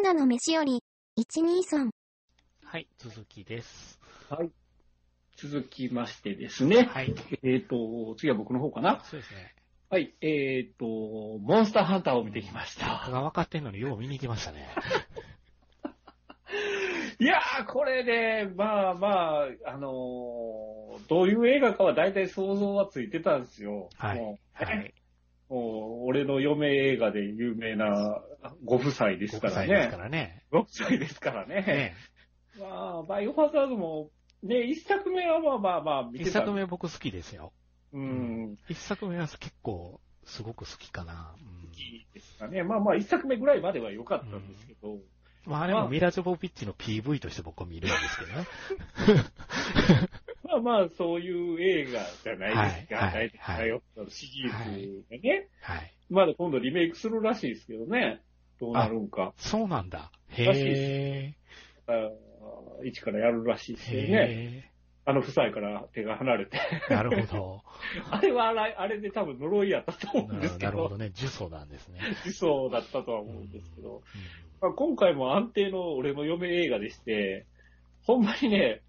ンダの飯より、123。はい、続きです。はい。続きましてですね。はい。えっ、と、次は僕の方かな。そうですね。はい。えっ、と、モンスターハンターを見てきまし他た。が分かってんのによう見に行きましたね。いやー、これね、まあまあ、あのーどういう映画かは大体想像はついてたんですよ。はいも。うはい。もう俺の嫁映画で有名なご夫妻ですごから夫妻ですかね。らね。ご夫妻ですからね。ねまあ、バイオハザードも、ね、一作目はまあまあまあ見一てた。作目僕好きですよ。うん。一作目は結構、すごく好きかな。うん好きですかね。まあまあ、一作目ぐらいまでは良かったんですけど、まああれもミラ・ジョボビッチの PV として僕は見るんですけどね。まあまあ、そういう映画じゃないですか。はいはいシリーズでね。はい。まだ今度リメイクするらしいですけどね。どうなるんか。そうなんだ。へえ。一からやるらしいですけどね。へあの夫妻から手が離れて。え。なるほど。あれはあれあれで多分呪いやったと思うんですけど、なるほどね。呪詛なんですね。そうだったとは思うんですけど、うんまあ、今回も安定の俺の嫁映画でして、ほんまにね、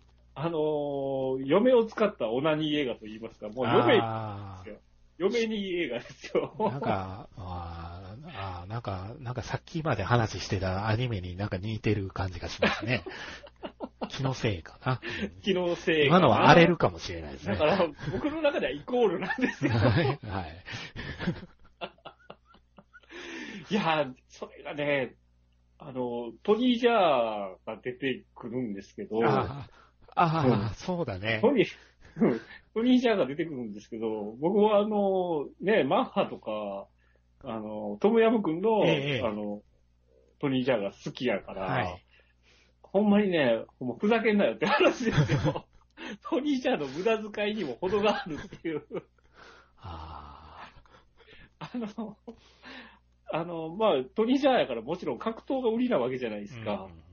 あのー嫁を使ったオナニー映画と言いますか、もう嫁、あー嫁に映画ですよ。なんか、あーあー、なんか、なんかさっきまで話してたアニメになんか似てる感じがしますね。気のせいかな。うん機能性今のは荒れるかもしれないですね。だから、僕の中ではイコールなんですよ。はい。はい。いやー、それがね、あの、トニー・ジャーが出てくるんですけど、ああ、ああ、そうだね。トニー、うんトニー・ジャーが出てくるんですけど、僕はあの、ね、マッハとか、あの、トムヤム君の、ええあの、トニー・ジャーが好きやから、はい。ほんまにね、もうふざけんなよって話ですよ。トニー・ジャーの無駄遣いにも程があるっていう。ああの、あの、まあ、トニー・ジャーやからもちろん格闘が売りなわけじゃないですあ。か。うん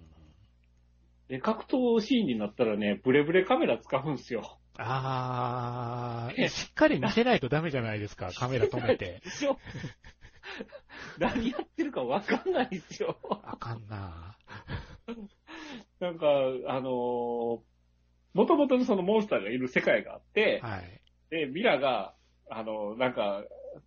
で、格闘シーンになったらね、ブレブレカメラ使うんですよ。ああ、しっかり見せないとダメじゃないですか、カメラ止めて。でしょ 何やってるかわかんないですよ。あかんな。なんか、あのー、もともとそのモンスターがいる世界があって、はい。で、ミラが、あの、なんか、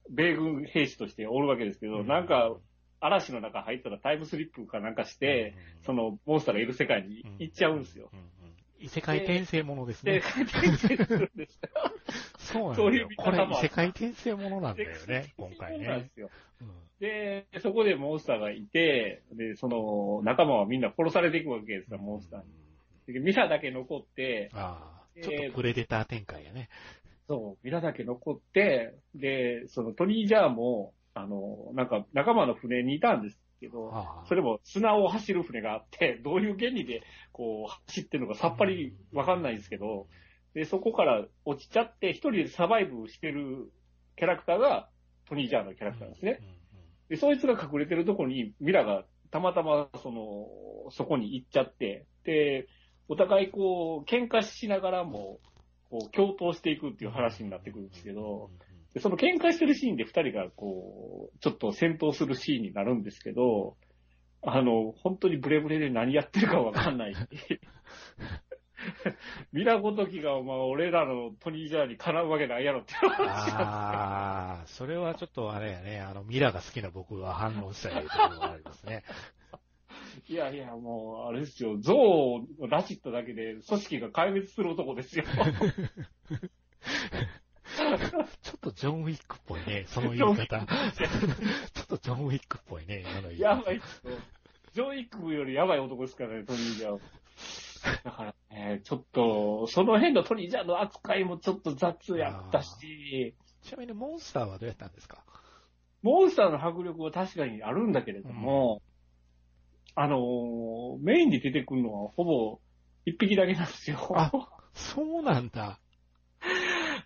米軍兵士としておるわけですけど、なんか、嵐の中入ったらタイムスリップかなんかして、そのモンスターがいる世界に行っちゃうんですよ。異世界転生ものですで、ね。帰ってきてるんですよ。そうなんそういう見。だよこれ異世界転生ものなんだよね、今回ねそうなんで。すよ。うんで、そこでモンスターがいて、で、その仲間はみんな殺されていくわけですよ、モンスターに。でミラだけ残って、ああ、えーちょっとプレデター展開やね。そう、ミラだけ残って、で、そのトニー・ジャーも、あの、なんか仲間の船にいたんですけど、それも砂を走る船があって、どういう原理でこう走ってるのかさっぱりわかんないんですけど、で、そこから落ちちゃって、一人でサバイブしてるキャラクターがトニー・ジャーのキャラクターなんですね。で、そいつが隠れてるとこにミラがたまたまその、そこに行っちゃって、で、お互いこう、喧嘩しながらも、こう、共闘していくっていう話になってくるんですけど、でその喧嘩してるシーンで二人がこう、ちょっと戦闘するシーンになるんですけど、あの、本当にブレブレで何やってるかわかんない。ミラごときが、まあ、俺らのトニー・ジャーにかなうわけないやろって話ああ、それはちょっとあれやね、あの、ミラが好きな僕が反応したいところがありますね。いやいや、もう、あれですよ、象を拉致っただけで組織が壊滅する男ですよ。ちょっとジョン・ウィックっぽいね、その言い方。ちょっとジョン・ウィックっぽいね、今の言い方。やばい。ジョー・イックよりやばい男ですからね、トニー・ジャーは。だからね、ちょっと、その辺のトニー・ジャーの扱いもちょっと雑やったし、ちなみにモンスターはどうやったんですか？モンスターの迫力は確かにあるんだけれども、あのーメインに出てくるのはほぼ一匹だけなんですよ。あそうなんだ。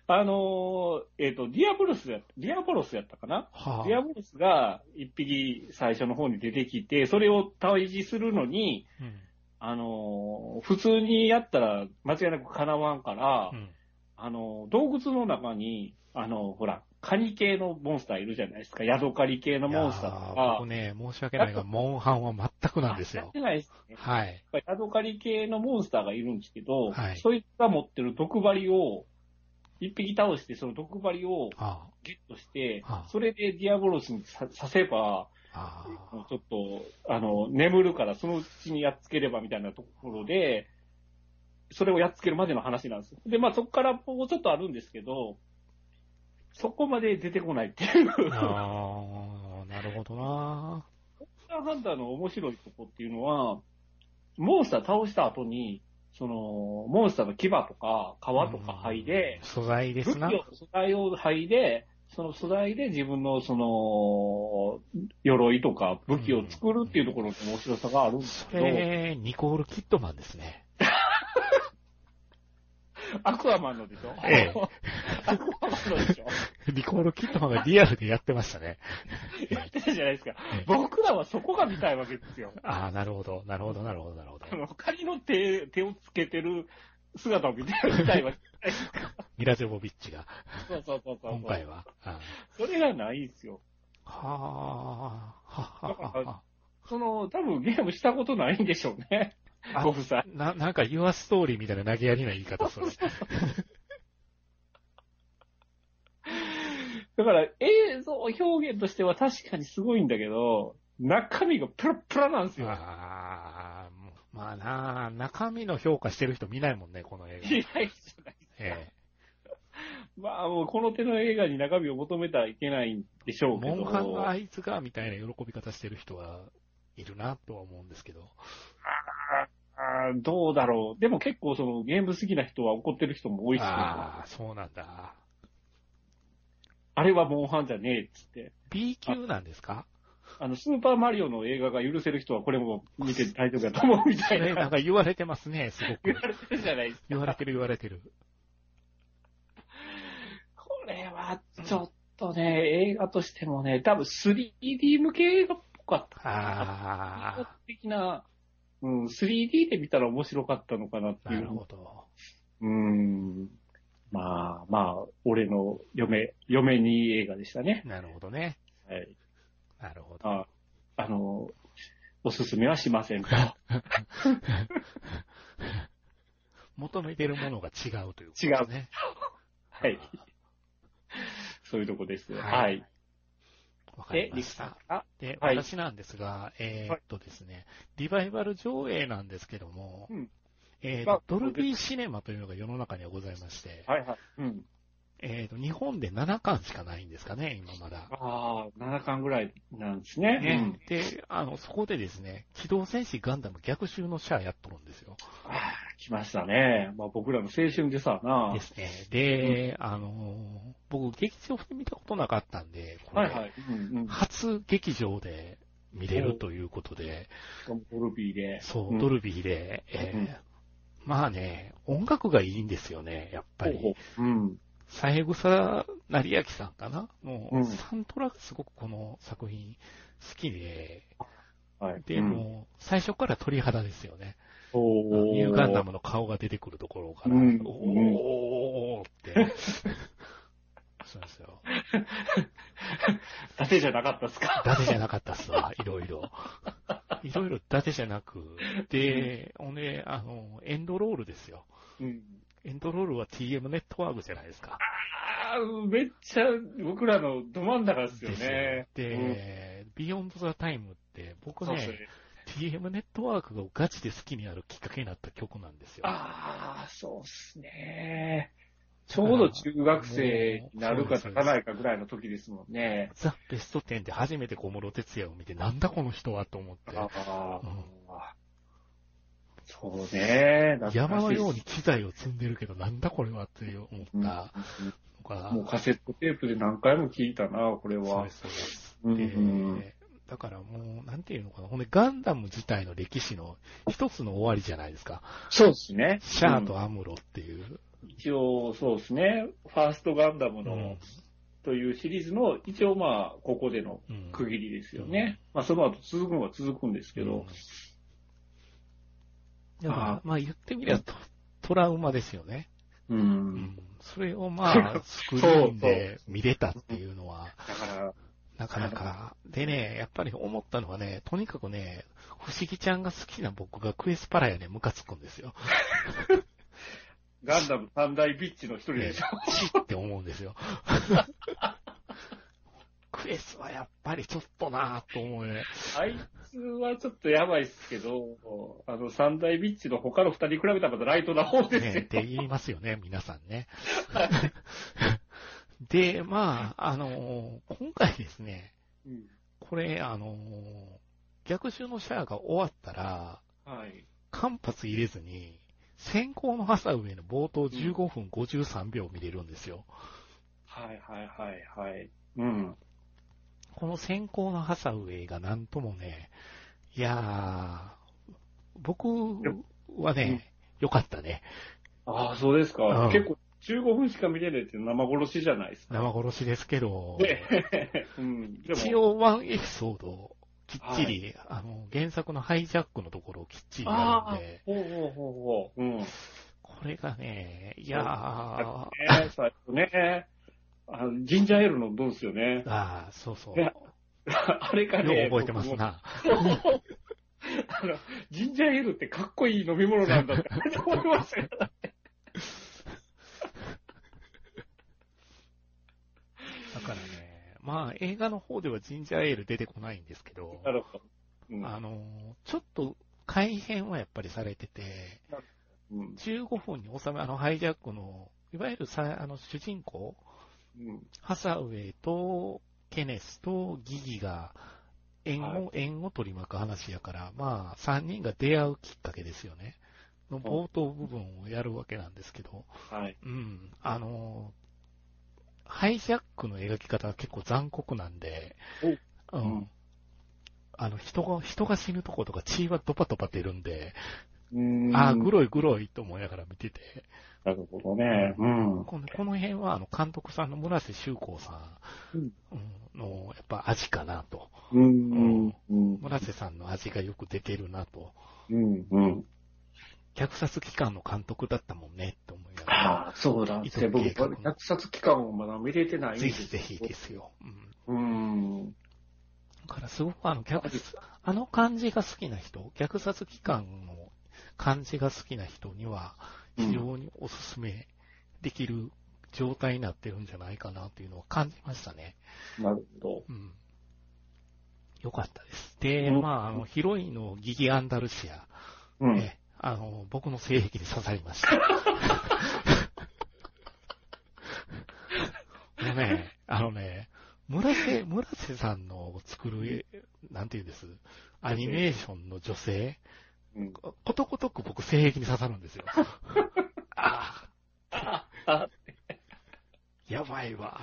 あのーえっ、と、ディアボロスや、ディアボロスやったかな？はディアボロスが一匹最初の方に出てきて、それを退治するのに、うんあのー普通にやったら間違いなく敵わんから、うんあのー洞窟の中に、あのーほら、カニ系のモンスターいるじゃないですか。ヤドカリ系のモンスターとか僕。ね、申し訳ないが、モンハンは全くなんですよやっ。てないですね。はい。ヤドカリ系のモンスターがいるんですけど、はいそいつが持ってる毒針を、一匹倒して、その毒針をあゲットしてはあ、それでディアボロスにささせば、あ、ちょっと、あの、眠るからそのうちにやっつければみたいなところで、それをやっつけるまでの話なんです。で、まあそこからもうちょっとあるんですけど、そこまで出てこないっていう。あ。ああ、なるほどな。モンスターハンターの面白いとこっていうのは、モンスター倒した後に、その、モンスターの牙とか皮とか剥いで、素材で武器すな。を、素材を剥いで、その素材で自分のその、鎧とか武器を作るっていうところの面白さがあるんですそけど、れ、ニコール・キットマンですね。アクアマンのでしょええ アクアマンのでしょニコール・キットマンがリアルでやってましたね。やってたじゃないですかええ。僕らはそこが見たいわけですよ。ああ、なるほど、なるほど、なるほど、なるほどあ。の、仮の手、手をつけてる姿を見てみたいわけじゃないですか。ミラ・ジョボビッチが、そうそうそうそう。今回は。あそれがないんですよ。あはあ、はあ、はあ、はその、多分ゲームしたことないんでしょうね。あご夫妻。な、なんか、ユアストーリーみたいな投げやりな言い方、それ。だから映像表現としては確かにすごいんだけど、中身がプラプラなんですよ。ああ、まあなあ、中身の評価してる人見ないもんね、この映画。いないじゃない。えまあもうこの手の映画に中身を求めたらいけないんでしょえ。うけど。モンハンがあいつが、みたいな喜び方してる人はいるな、とは思うんですけど。どうだろう。でも結構そのゲーム好きな人は怒ってる人も多いし、あああ、そうなんだ。れはモンハンじゃねえっつって。B 級なんですか？あの、スーパーマリオの映画が許せる人はこれも見て大丈夫だと思うみたいそれ、なんな。か言われてますね、すご言く。われてるじゃないですか。言われてる言われてる。これはちょっとね、映画としてもね、多分 3D 向け映画っぽかった。ああ、的な、うん、3D で見たら面白かったのかなっていなるう。ほど。うん。まあまあ、俺の嫁、嫁に映画でしたね。なるほどね。はい。なるほど。ああの、おすすめはしませんと。求めてるものが違うということですね。はい。そういうとこです。はいはい。わかりました。で、はい私なんですが、えーっとですね、リバイバル上映なんですけども、うんえーっまあと、ドルビーシネマというのが世の中にはございまして、はいはい。うん。えーっと、日本で7巻しかないんですかね、今まだ。ああ、7巻ぐらいなんですね。ね、で、あの、そこでですね、機動戦士ガンダム逆襲のシャアやっとるんですよ。うん。ああ、来ましたね。まあ僕らの青春でさな。ですね。で、あのー僕、劇場で見たことなかったんで、これはいはい。うんうん。初劇場で見れるということで、しかもドルビーで。そう、んドルビーで、えーうんまあね、音楽がいいんですよね、やっぱり。ほうほううん。三枝成明さんかな？もう、うんサントラがすごくこの作品好きで、はい。で、もう、最初から鳥肌ですよね。ニューガンダムの顔が出てくるところから、うんおーって。そうですよ。伊達じゃなかったっすか？伊達じゃなかったっすわ、いろいろ。いろいろ伊達じゃなく、で、ほんで、あの、エンドロールですよ。うん。エンドロールは TM ネットワークじゃないですか。ああ、めっちゃ僕らのど真ん中ですよね。で、 Beyond the Time って、僕ねね。TM ネットワークがガチで好きになるきっかけになった曲なんですよ。ああ、そうっすね。ちょうど中学生になるかならないかぐらいの時ですもんね。ザ・ベスト10で初めて小室哲也を見て、なんだこの人はと思って、そうね。山のようにに機材を積んでるけど、なんだこれはって思ったのが、もうカセットテープで何回も聞いたな、これはそうで。す、そうです。うんでうんだからもう、なんていうのかな。ほんで、ガンダム自体の歴史の一つの終わりじゃないですか。そうですね。シャアうんとアムロっていう。一応、そうですね。ファーストガンダムの、うんというシリーズの、一応まあ、ここでのうん区切りですよね。まあ、その後続くのは続くんですけど、だからあまあ言ってみればトトラウマですよね。う。うんん。それをまあ、スクリーンで見れたっていうのは、なかなか。でね、やっぱり思ったのはね、とにかくね、不思議ちゃんが好きな僕がクエスパラやね、ムカつくんですよ。ガンダム三大ビッチの一人ねでしょ。チって思うんですよ。クエスはやっぱりちょっとなぁと思うね。あいつはちょっとやばいっすけど、あの三大ビッチの他の二人に比べたらまたライトな方ですよ。ねって言いますよね、皆さんね。で、まあ、あの今回ですね、うんこれ、あの逆襲のシャアが終わったら、はい。間髪入れずに、先行のハサウェイの冒頭15分53秒見れるんですよ。はいはいはいはい。うん。この先行のハサウェイがなんともね、いやー、僕はね、良かったね。ああ、そうですか。うん結構15分しか見れないって生殺しじゃないですか。生殺しですけど、で、うん。でも一応ワンエピソードをきっちり、あの、原作のハイジャックのところをきっちりやるんああで、、ほうほうほうほう。うん。ねこれがね、いやー、あ最初ね、あのジンジャーエールのどうですよね。あー、そうそう。ねよ あれがうね、覚えてますな。あの、ジンジャーエールってかっこいい飲み物なんだって 思いましたよ。だからね、まあ映画の方ではジンジャーエール出てこないんですけど、なるほど。うんあの、ちょっと改変はやっぱりされてて、うん15分に収め、あのハイジャックの、いわゆるさあの主人公、うんハサウェイとケネスとギギが縁を、はい。縁を取り巻く話やから、まあ3人が出会うきっかけですよね。の冒頭部分をやるわけなんですけど、はい。うん、あの、ハイジャックの描き方は結構残酷なんで、ううん。ん、あの、人が、人が死ぬとことか血はドパドパ出るんで、うーん。ああ、グロいグロいと思いながら見てて、なるほどね。うん。このこの辺はあの監督さんの村瀬修子さんのやっぱ味かなと。うん。うん。村瀬さんの味がよく出てるなと。うん。うん。虐殺機関の監督だったもんねって思いながら。ああ、そうなんで。僕、虐殺期間をまだ見れてないぜひぜひですよ。うん。うん。だからすごくあの、虐殺、あの感じが好きな人、虐殺機関の感じが好きな人には、非常におすすめできる状態になってるんじゃないかなというのを感じましたね。なるほど。うん。よかったです。で、うんまあ、あの、ヒロインのギギ・アンダルシア、うん。ね、あの、僕の性癖に刺さりました。もうね、あのね、村瀬、村瀬さんの作る、なんていうんです、アニメーションの女性、うん。ことごとく僕性癖に刺さるんですよ。ああ、あ、やばいわ。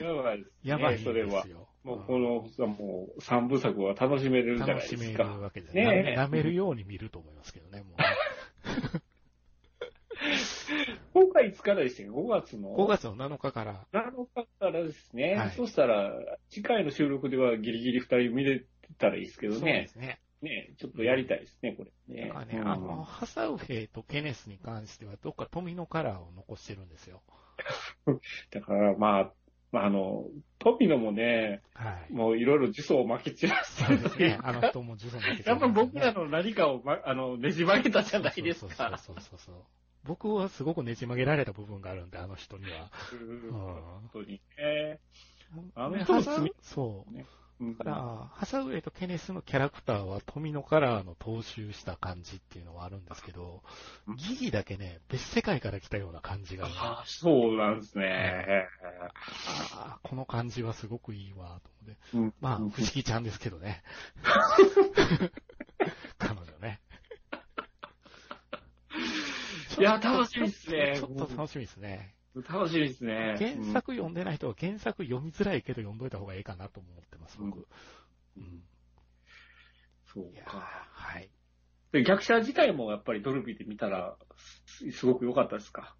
やばいです、ね。やばいんですそれは。よ。もうこの、もう、三部作は楽しめるじゃない楽しめるですか。わけですね。舐めるように見ると思いますけどね、もうね。今回いつからでしたっけ ?5 月の？5月の7日から、7日からですね。はいそしたら、次回の収録ではギリギリ2人見れたらいいですけどそうでね。すね。ね、ちょっとやりたいですね、これ。ねだからね、うんあの、ハサウェイとケネスに関しては、どっか富のカラーを残してるんですよ。だから、まあ、まあ、あの、富野もね、はい。もういろいろ呪詛を巻き散らしてそうですね。あの人も呪詛負けてやっぱ僕らのの何かを、ま、あの、ねじ曲げたじゃないですか。そうそうそうそうそう。僕はすごくねじ曲げられた部分があるんで、あの人には。うんん本当にね。あのね人のハサ罪そう。うんだから、ハサウェイとケネスのキャラクターは富のカラーの踏襲した感じっていうのはあるんですけどうん、ギギだけね、別世界から来たような感じがね、あそうなんですね。あーこの感じはすごくいいわ、と思って。うんまあ、不思議ちゃんですけどね。彼女ね。いや楽しみっすねちょっとちょっと楽しみですね。楽しみですね。原作読んでない人は原作読みづらいけど読んどいた方がいいかなと思ってます、僕。うん。そうか。はい。で逆者自体もやっぱりドルビーで見たら、すすごく良かったですか？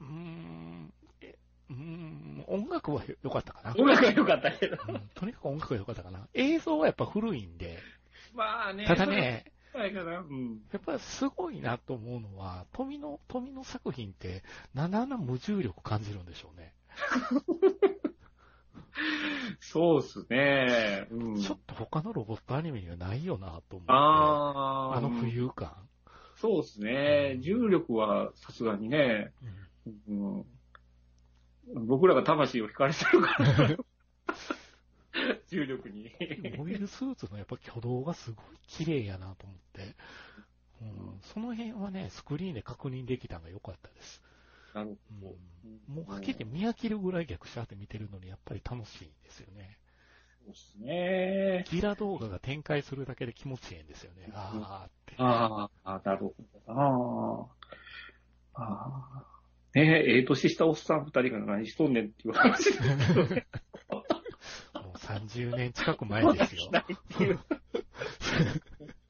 うーん、えうーん、音楽は良かったかな。音楽が良かったけど。うんとにかく音楽が良かったかな。映像はやっぱ古いんで、まあね。ただね、そないかな。うん。やっぱりすごいなと思うのは、富の、富の作品って、なんであんな無重力感じるんでしょうね。そうっすね。うん。ちょっと他のロボットアニメにはないよなと思って。あーあの浮遊感。そうですね。重力はさすがにね、うんうん、僕らが魂を惹かれてるから。重力に。モビルスーツのやっぱ挙動がすごい綺麗やなと思って、うん、その辺はね、スクリーンで確認できたのが良かったです。なるうんほど。もうはっきり見飽きるぐらい逆シャーって見てるのにやっぱり楽しいですよね。そうですね。ギラ動画が展開するだけで気持ちいいんですよね。あーって。ああ、なるほどな。ああ。ねえ、ええ年したおっさん二人が何しとんねんっていう話ですけどね。もう30年近く前ですよ。ないっていう。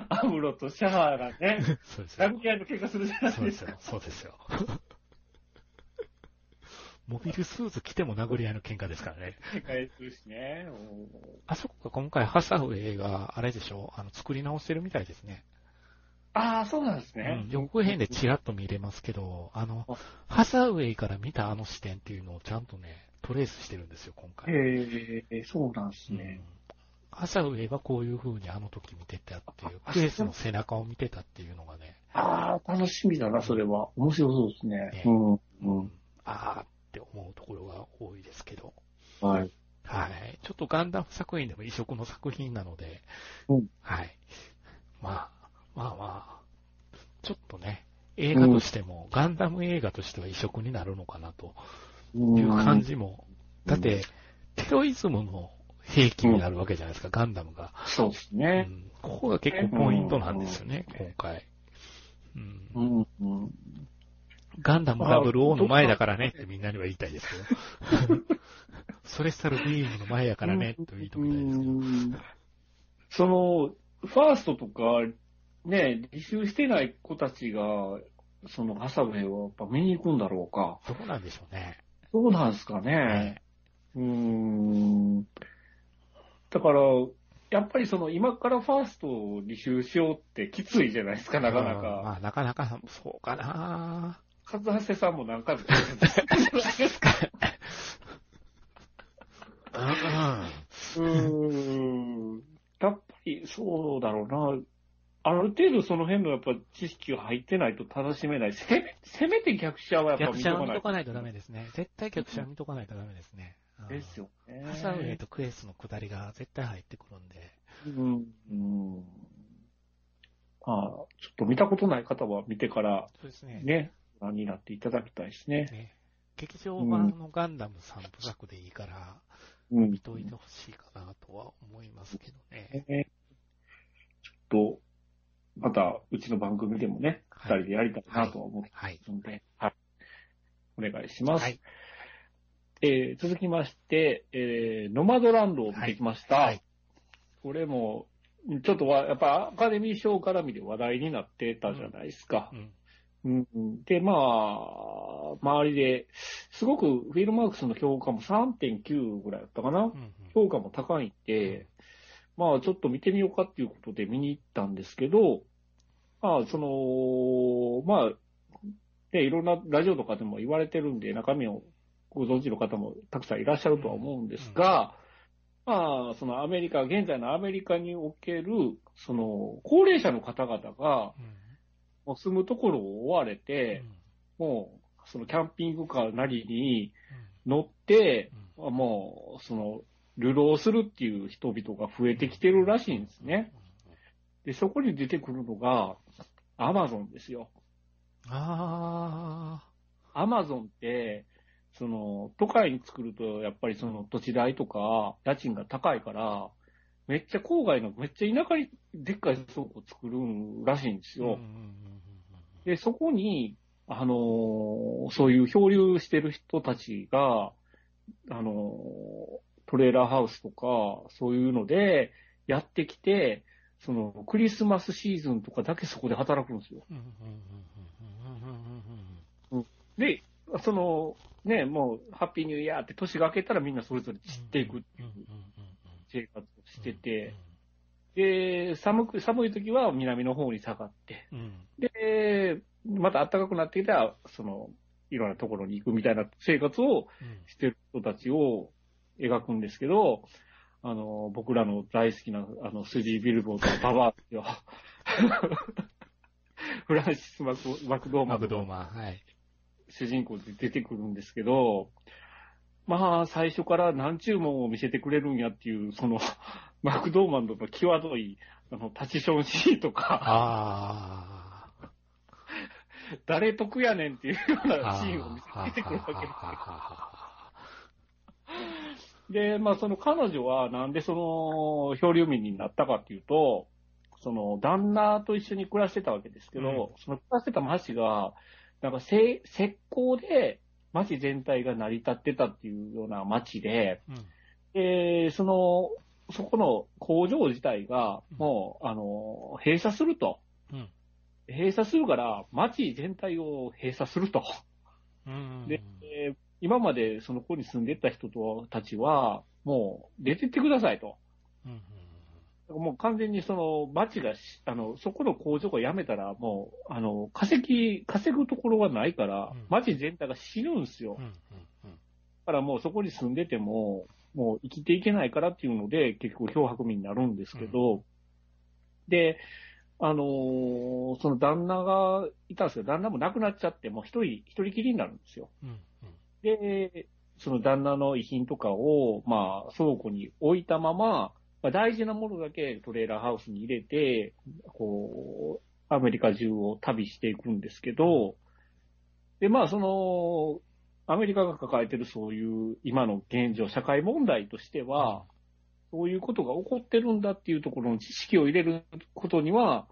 アムロとシャアがね、そうですよ。殴り合いの喧嘩するじゃないでか。そうですすよ。そうですよ。モビルスーツ着ても殴り合いの喧嘩ですからね。喧嘩するしね。あそこが今回ハサウェイが、あれでしょ？あの、作り直してるみたいですね。ああ、そうなんですうねん。。予告編でチラッと見れますけど、あのあ、ハサウェイから見たあの視点っていうのをちゃんとね、トレースしてるんですよ、今回。へえ、そうなんですうんね。ハサウェイはこういう風にあの時見てたっていう、あクエスの背中を見てたっていうのがね、ああ、楽しみだな、それは。面白そうですねね。うん。ううんん。あーって思うところが多いですけど、はい。はい。ちょっとガンダム作品でも異色の作品なので、うんはい。まあ、まあまあ、ちょっとね、映画としても、ガンダム映画としては異色になるのかなとういう感じ。じも、だって、テロイズムの兵器になるわけじゃないですか、ガンダムが。そうですうね。ん、ここが結構ポイントなんですよね、うん今回。うんうん。うん。ガンダム00の前だからねってみんなには言いたいですけど。それスタルビームの前やからねと言いときたいですけど。うんその、ファーストとか、ね、履修してない子たちが、その、ハサウェイをやっぱ見に行くんだろうか。どうなんでしょうね。そうなんですかね。うーん。だから、やっぱりその、今からファーストを履修しようってきついじゃないですか、なかなうんか。まあ、なかなか、そうかな。カズハセさんも何回も言ってるんですか。うんうーん。やっぱりそうだろうな。ある程度その辺のやっぱ知識が入ってないと楽しめない。せめ、せめて逆者はやっぱ見見とかないとかないとダメですね。絶対逆者は見とかないとダメですね。うんですよね。ハサウェイとクエスの下りが絶対入ってくるんで。うん。うん。まあ、ちょっと見たことない方は見てからそうですね。ね、ご覧になっていただきたいですね。ね劇場版のガンダム3部作でいいから、うん。見といてほしいかなとは思いますけどね。ねちょっと、また、うちの番組でもね、二、はい人でやりたいなとは思ってはい。ますので、はい。お願いします。はい。えー続きまして、えーノマドランドを見てきました。はいはいこれも、ちょっとは、やっぱアカデミー賞絡みで話題になってたじゃないですかう。ん。うんで、まあ、周りで、すごくフィルマークスの評価も3.9ぐらいだったかな。うんうん評価も高いんで、まあちょっと見てみようかっていうことで見に行ったんですけど、まあその、まあ、ね、いろんなラジオとかでも言われてるんで、中身をご存知の方もたくさんいらっしゃるとは思うんですが、まあ、そのアメリカ、現在のアメリカにおける、その、高齢者の方々が、もう住むところを追われうん。て、もう、そのキャンピングカーなりにうん。乗って、うん。もう、その、流浪するっていう人々が増えてきてるらしいんですね。。で、そこに出てくるのが、アマゾンですよ。あアマゾンって、その、都会に作ると、やっぱりその土地代とか、家賃が高いから、めっちゃ郊外の、めっちゃ田舎にでっかい倉庫を作るらしいんですあ。よ。で、そこに、あのーそういう漂流してる人たちが、あのートレーラーハウスとか、そういうので、やってきて、その、クリスマスシーズンとかだけそこで働くんですよ。で、その、ね、もう、ハッピーニューイヤーって年が明けたらみんなそれぞれ散っていくっていう生活をしてて、で、寒く、寒い時は南の方に下がって、うん。で、また暖かくなってきたら、その、いろんなところに行くみたいな生活をうん。してる人たちを描くんですけど、あの、僕らの大好きな、あの、スリービルボードのババアですよ。フランシス・マクマクドーマンのマクドーマン、はい。主人公で出てくるんですけど、まあ、最初から何注文を見せてくれるんやっていう、その、マクドーマンドの際どい、あの、タチションシーンとか、あ 誰得やねんっていうようあ。なシーンを見せてくるわけですよ。はで、まあ、その彼女はなんでその、漂流民になったかっていうと、その、旦那と一緒に暮らしてたわけですけど、うん。その暮らしてた町が、なんかせ、石膏で町全体が成り立ってたっていうような町で、うん。で、その、そこの工場自体が、もう、あの、閉鎖すると。うん。閉鎖するから、町全体を閉鎖すると。うん。で、えー今までその子に住んでた人とたちは、もう出てってくださいと。うんうんもう完全にその町がし、あの、そこの工場が辞めたら、もう、あの、稼ぎ、稼ぐところがないからうん、町全体が死ぬんですよ。だうんうんうんからもうそこに住んでても、もう生きていけないからっていうので、結構漂白民になるんですけど、で、あのーその旦那がいたんですけど、旦那も亡くなっちゃって、もう一人、一人きりになるんですよ。うんうんで、その旦那の遺品とかを、まあ、倉庫に置いたまま、まあ、大事なものだけトレーラーハウスに入れて、こう、アメリカ中を旅していくんですけど、で、まあ、その、アメリカが抱えてるそういう今の現状、社会問題としては、そういうことが起こってるんだっていうところの知識を入れることには、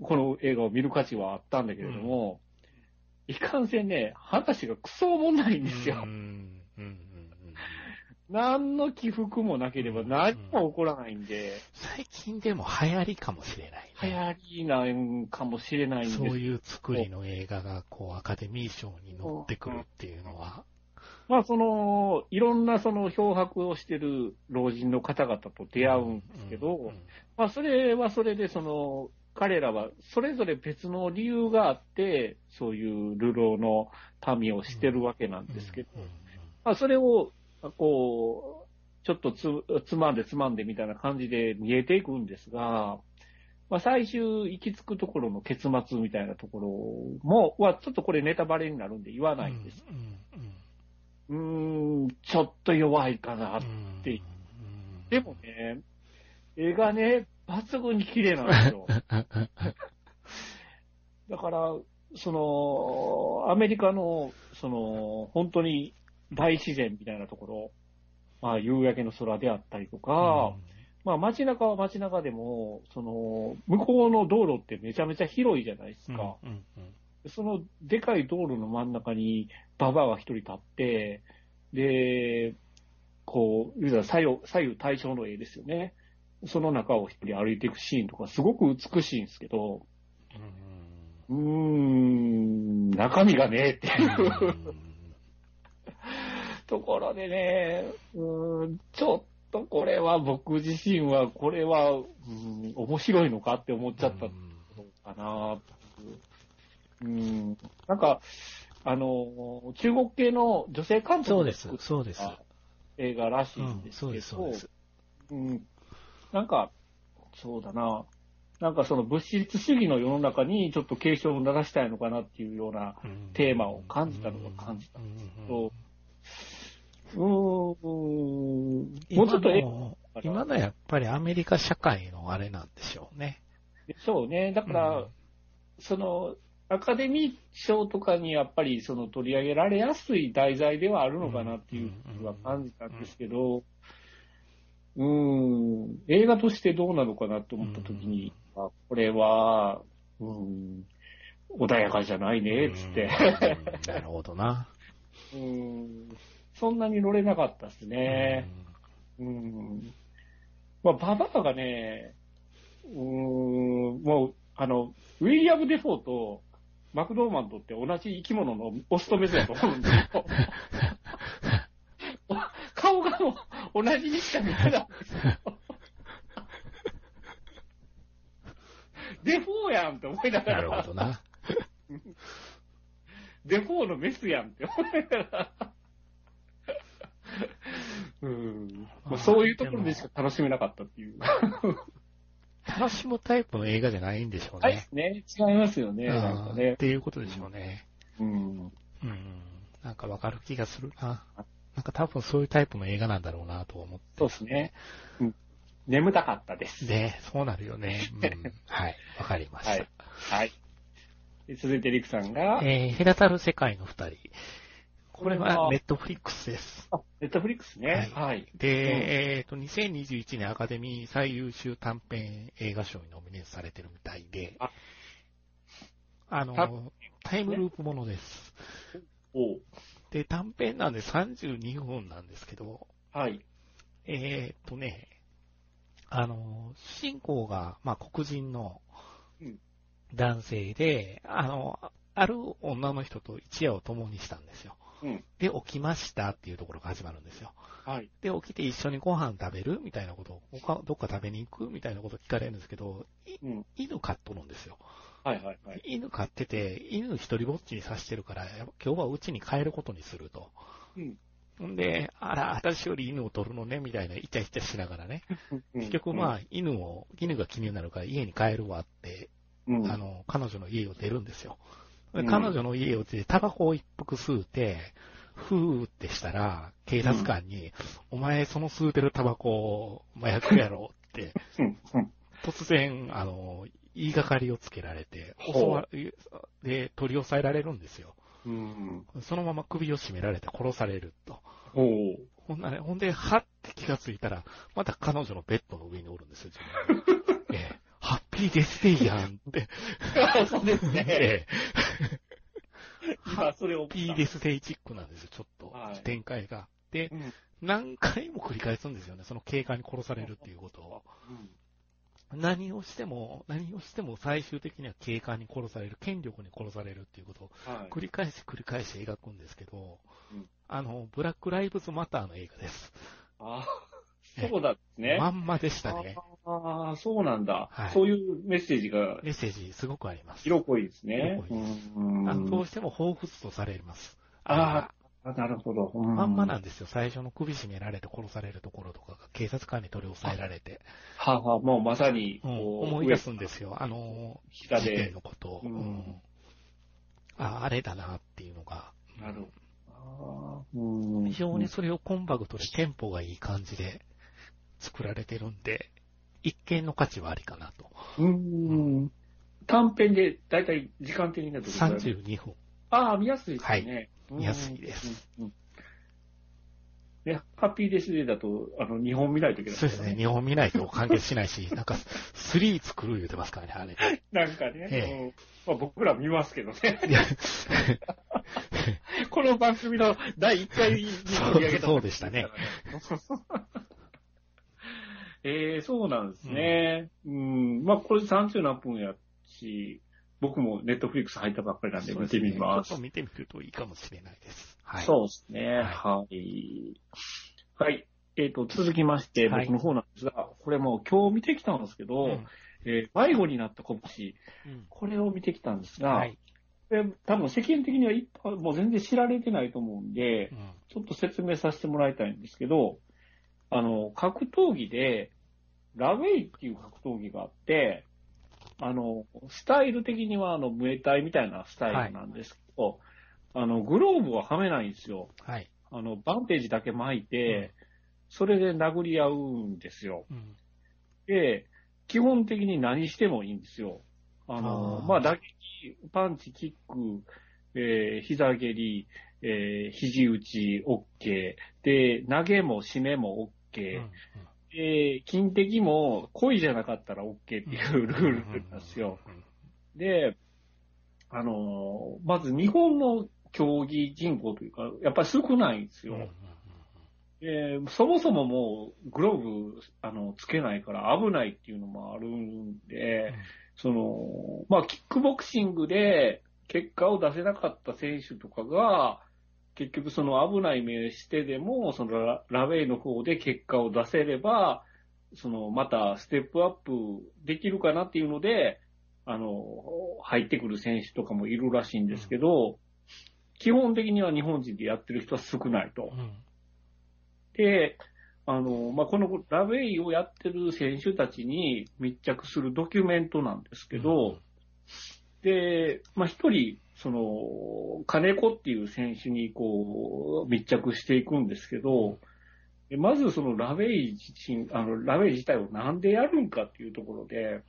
この映画を見る価値はあったんだけれども、いかんせんね、話がクソおもんないんですよ。うんうんうん何の起伏もなければ何も起こらないんで、最近でも流行りかもしれない、流行りなんかもしれないんです。そういう作りの映画が、こう、アカデミー賞に乗ってくるっていうのは。まあ、その、いろんなその漂白をしてる老人の方々と出会うんですけど、まあ、それはそれで、その、彼らはそれぞれ別の理由があって、そういう流浪の民をしてるわけなんですけど、まあ、それを、こう、ちょっとつつまんでつまんでみたいな感じで見えていくんですが、まあ、最終行き着くところの結末みたいなところも、は、ちょっとこれネタバレになるんで言わないんです。うんうんちょっと弱いかな。うんてでもね、絵がね、抜群に綺麗なんですよ。だから、その、アメリカの、その、本当に大自然みたいなところ、まあ、夕焼けの空であったりとか、まあ、街中は街中でも、その、向こうの道路ってめちゃめちゃ広いじゃないですか。うんうんそのでかい道路の真ん中にババアが一人立って、で、こう、左右、左右対称の絵ですよね。その中を一人歩いていくシーンとかすごく美しいんですけど、うーん、中身がねえっていう。ところでね、うーん、ちょっとこれは僕自身は、これは、うん、面白いのかって思っちゃったのかなう。うん、なんか、あの、中国系の女性監督そうです。そうです。た映画らしいうんんですけどそうです、そうです。うん、なんか、そうだな、なんかその物質主義の世の中にちょっと警鐘を鳴らしたいのかなっていうようなテーマを感じたのは感じたんですと、うーん、もう今ちょっと今のやっぱりアメリカ社会のあれなんでしょうね。でしょうね。だから、うん。その、アカデミー賞とかにやっぱりその取り上げられやすい題材ではあるのかなっていうふうには感じたんですけど、うーん、映画としてどうなのかなと思ったときに、あこれは、うん、穏やかじゃないね、つって。うんなるほどな。うん、そんなに乗れなかったですね。うん。まあ、ババアがね、うーん、もう、あの、ウィリアム・デフォーとマクドーマンドって同じ生き物のオスとメスだと思うんですよ。顔がもう同じにしか見えないんですよ。デフォーやんって思いながら、なるほどな。デフォーのメスやんって思いながら。うん。もうそういうところでしか楽しめなかったっていう。楽しむタイプの映画じゃないんでしょうはいね。。ね、違いますよね、なんかうんっね。ていうことでしょうね。うん。うん。なんかわかる気がするな。なんか多分そういうタイプの映画なんだろうなと思って。そうですね。うん。眠たかったです。ねそうなるよね。うん。はい。わかりました。はいはい。で続いて、リクさんが、えー、隔たる世界の二人。これははネットフリックスです。あ、ネットフリックスね。はい。で、えっ、と、2021年アカデミー最優秀短編映画賞にノミネートされてるみたいであ、あのた、タイムループものです。おうで、短編なんで32分なんですけど、はい。えっ、とね、あの、主人公が、まあ、黒人のうん男性で、あの、ある女の人と一夜を共にしたんですよ。うんで、起きましたっていうところが始まるんですよ。はい。で、起きて一緒にご飯食べるみたいなことを、他どっか食べに行くみたいなことを聞かれるんですけど、いうん。犬飼っとるんですよ。はいはいはい。犬飼ってて、犬一人ぼっちにさしてるから、今日はうちに帰ることにすると。うん。で、あら、私より犬を取るのね、みたいな、イチャイチャしながらね。結局まあ、犬を、犬が気になるから家に帰るわって、うん、あの、彼女の家を出るんですよ。でうん彼女の家を出て、タバコを一服吸うて、ふーってしたら、警察官に、お前その吸うてるタバコ、麻薬やろって、うん。うん。突然、あの、言いがかりをつけられて、襲わで、取り押さえられるんですよ。うん。そのまま首を絞められて殺されると。ほんなね、ほんで、はって気がついたら、また彼女のベッドの上におるんですよ、自分が ええ、ハッピーデスデイやんって。そうですね。ハッピーデスデイチックなんですよ、ちょっとはい、展開が。でう、ん。何回も繰り返すんですよね、その警官に殺されるっていうことを。うん何をしても、何をしても最終的には警官に殺される、権力に殺されるっていうことをはい。繰り返し繰り返し描くんですけど、うんあの、ブラックライブズマターの映画です。ああ、そうだですね。まんまでしたね。ああ、そうなんだ、はいそういうメッセージがメッセージすごくあります。色濃いですね。色濃いうんあのどうしても彷彿とされます。ああ、なるほど。あまんまなんだ。ですよ。最初の首絞められて殺されるところとかが警察官に取り押さえられて、はあはあ、もうまさに、うん思い出すんですよ。あの、下で事件の。ことを、うんうんあ、あれだなっていうのが。なるほど。ああうん非常にそれをコンパクトでテンポがいい感じで作られてるんで、一見の価値はありかなと。うん。短編で、だいたい時間的にはどれくらい32分。ああ、見やすいですね。見やすいですうん。うんね、ハッピーデスデーだと、あの、日本見ないといけないそうですね。。日本見ないと完結しないし、なんか、3作る言うてますからね、あれ。なんかね、えうんまあ、僕ら見ますけどね。この番組の第1回に取り上げたそうそうでしたね。えー、そうなんですね。うん、まあ、これ30何分やし、僕もネットフリックス入ったばっかりなんで見てみます。ちょっと見てみるといいかもしれないです。はい。そうですね。ははい。はい。えっ、と、続きまして、はい僕の方なんですが、これもう今日見てきたんですけど、うんえー迷子になった拳、うんこれを見てきたんですが、はい。多分世間的には一般もう全然知られてないと思うんでう、んちょっと説明させてもらいたいんですけど、あの、格闘技で、ラウェイっていう格闘技があって、あの、スタイル的にはあの、ムエタイみたいなスタイルなんですけど、あの、グローブははめないんですよ。はい。あの、バンテージだけ巻いて、それで殴り合うんですよ。うん。で、基本的に何してもいいんですよ。あの、あーまあ、打撃、パンチ、キック、えー膝蹴り、えー肘打ち、OK。で、投げも締めも OK。で、金敵も恋じゃなかったら OK っていうルールなんですよ。で、あの、まず日本の競技人口というか、やっぱり少ないんですよ。うんうんうんでそもそももうグローブあのつけないから危ないっていうのもあるんで、その、まあ、キックボクシングで結果を出せなかった選手とかが、結局その危ない目してでも、そのララウェイの方で結果を出せれば、そのまたステップアップできるかなっていうので、あの、入ってくる選手とかもいるらしいんですけど、基本的には日本人でやってる人は少ないと。うん。で、あの、まあ、このラウェイをやってる選手たちに密着するドキュメントなんですけど、で、まあ、一人、その、金子っていう選手にこう、密着していくんですけど、でまずそのラウェイ自身、あの、ラウェイ自体をなんでやるんかっていうところで、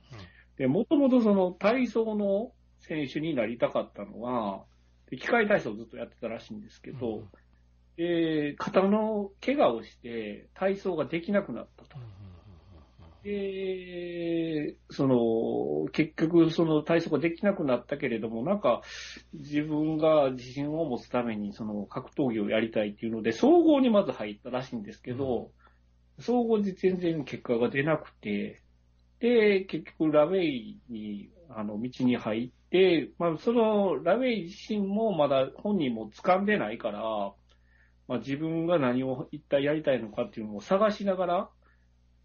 で、もともとその体操の選手になりたかったのは、で機械体操をずっとやってたらしいんですけど、うん。で、肩の怪我をして体操ができなくなったと。で、その、結局その体操ができなくなったけれども、なんか自分が自信を持つためにその格闘技をやりたいっていうので、総合にまず入ったらしいんですけど、総合で全然結果が出なくて、で、結局ラウェイに、あの、道に入って、まあ、そのラウェイ自身もまだ本人も掴んでないから、まあ、自分が何を一体やりたいのかっていうのを探しながら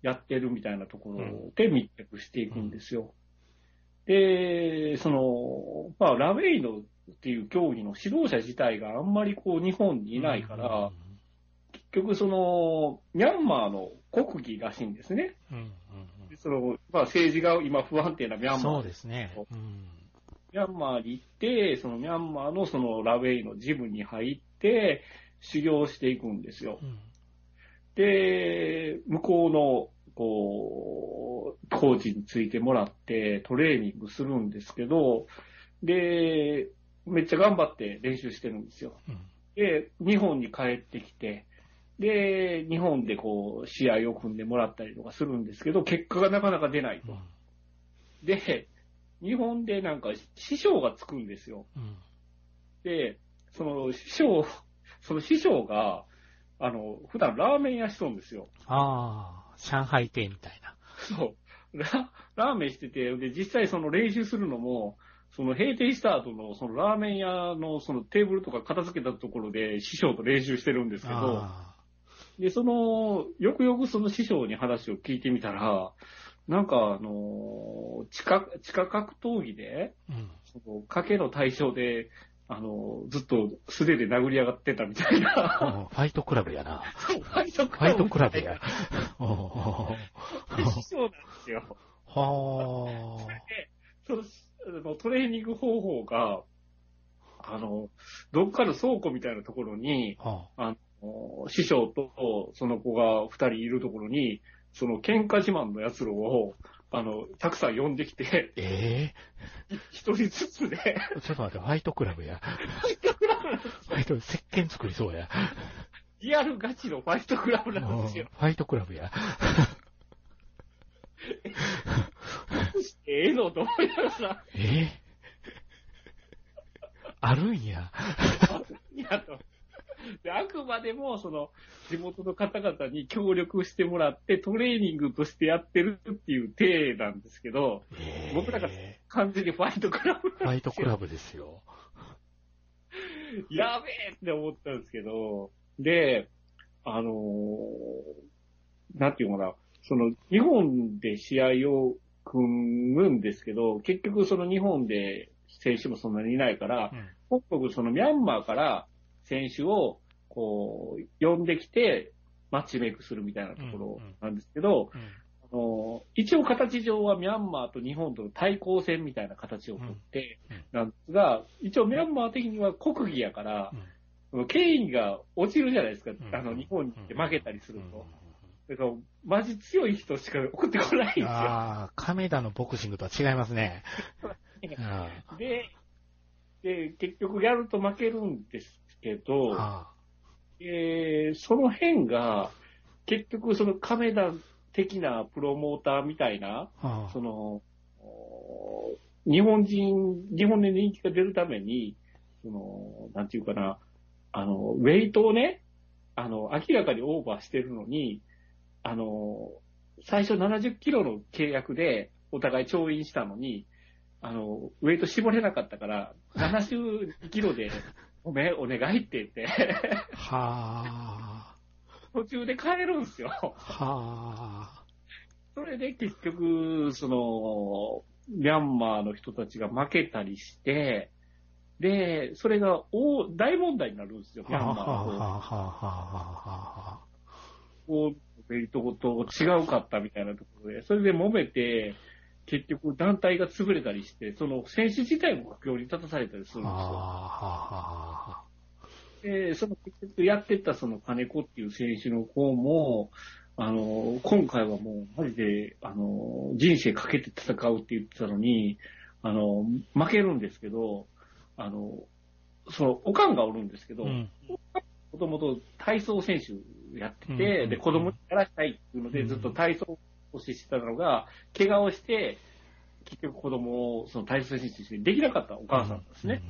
やってるみたいなところで密着していくんですよ。で、その、まあ、ラウェイのっていう競技の指導者自体があんまりこう日本にいないから、結局その、ミャンマーの国技らしいんですね。うんうんでその、まあ、政治が今不安定なミャンマーうんそうですね。うんミャンマーに行って、そのミャンマーのそのラウェイのジムに入って、修行していくんですよ。うんで、向こうの、こう、コーチについてもらってトレーニングするんですけど、で、めっちゃ頑張って練習してるんですよ。うんで、日本に帰ってきて、で、日本でこう、試合を組んでもらったりとかするんですけど、結果がなかなか出ないと。で、日本でなんか師匠がつくんですよ。うんで、その師匠、その師匠が、あの、普段ラーメン屋しとんですよ。ああ、上海亭みたいな。そう。ララーメンしてて、で、実際その練習するのも、その閉店した後のそのラーメン屋のそのテーブルとか片付けたところで師匠と練習してるんですけど、あで、その、よくよくその師匠に話を聞いてみたら、なんかあの、地下、地下格闘技で、あうんその賭けの対象で、あの、ずっと素手で殴り上がってたみたいな。う んファイトクラブやな。ファイトクファイトクラブや。おで師匠なんですよ。はそのあのトレーニング方法が、あの、どっかの倉庫みたいなところに、あ。はあの、師匠とその子が二人いるところに、その喧嘩自慢の奴らを、あの、たくさん呼んできて、え一人ずつで、えちょっと待って、ファイトクラブや。ファイト、石鹸作りそうや。リアルガチのファイトクラブなんですよ。うんファイトクラブや。ええのと思いながら、ええあるんや。いやと。であくまでも、その、地元の方々に協力してもらって、トレーニングとしてやってるっていう体なんですけど、ええ僕らが完全にファイトクラブファイトクラブですよ。やべえって思ったんですけど、で、あのーなんていうのかな、その、日本で試合を組むんですけど、結局その日本で選手もそんなにいないから、うん。北国そのミャンマーから選手を、こう、呼んできて、マッチメイクするみたいなところなんですけど、うん。あの一応形上はミャンマーと日本との対抗戦みたいな形をとってなんですが、一応ミャンマー的には国技やから、権威が落ちるじゃないですか、ん。あの日本に行って負けたりするうん。と。だから、マジ強い人しか送ってこないんですよ。ああ、亀田のボクシングとは違いますね。あ で、で、結局やると負けるんですけど、あえーその辺が、結局その亀田的なプロモーターみたいな、ああ。その、お日本人、日本で人気が出るために、その、なんていうかな、あの、ウェイトをね、あの、明らかにオーバーしてるのに、あの、最初70キロの契約でお互い調印したのに、あの、ウェイト絞れなかったから、72キロで、ごめん、お願いって言って、はあ、途中で帰るんですよ。はあ、それで結局、その、ミャンマーの人たちが負けたりして、で、それが大大問題になるんですよ、ミャンマーと。はあはあはあはあはこうベルトごと違うかったみたいなところで、それで揉めて、結局団体が潰れたりして、その選手自体も苦境に立たされたりするんあですよ。はで、その結局やってたその金子っていう選手の方も、あの、今回はもうマジで、あの、人生かけて戦うって言ってたのに、あの、負けるんですけど、あの、その、おかんがおるんですけど、もともと体操選手やってうんて、うん。で、子供にやらしたいっていうので、うん。ずっと体操をしてたのが、怪我をして、結局子供をその体操選手としてできなかったお母さんですね。。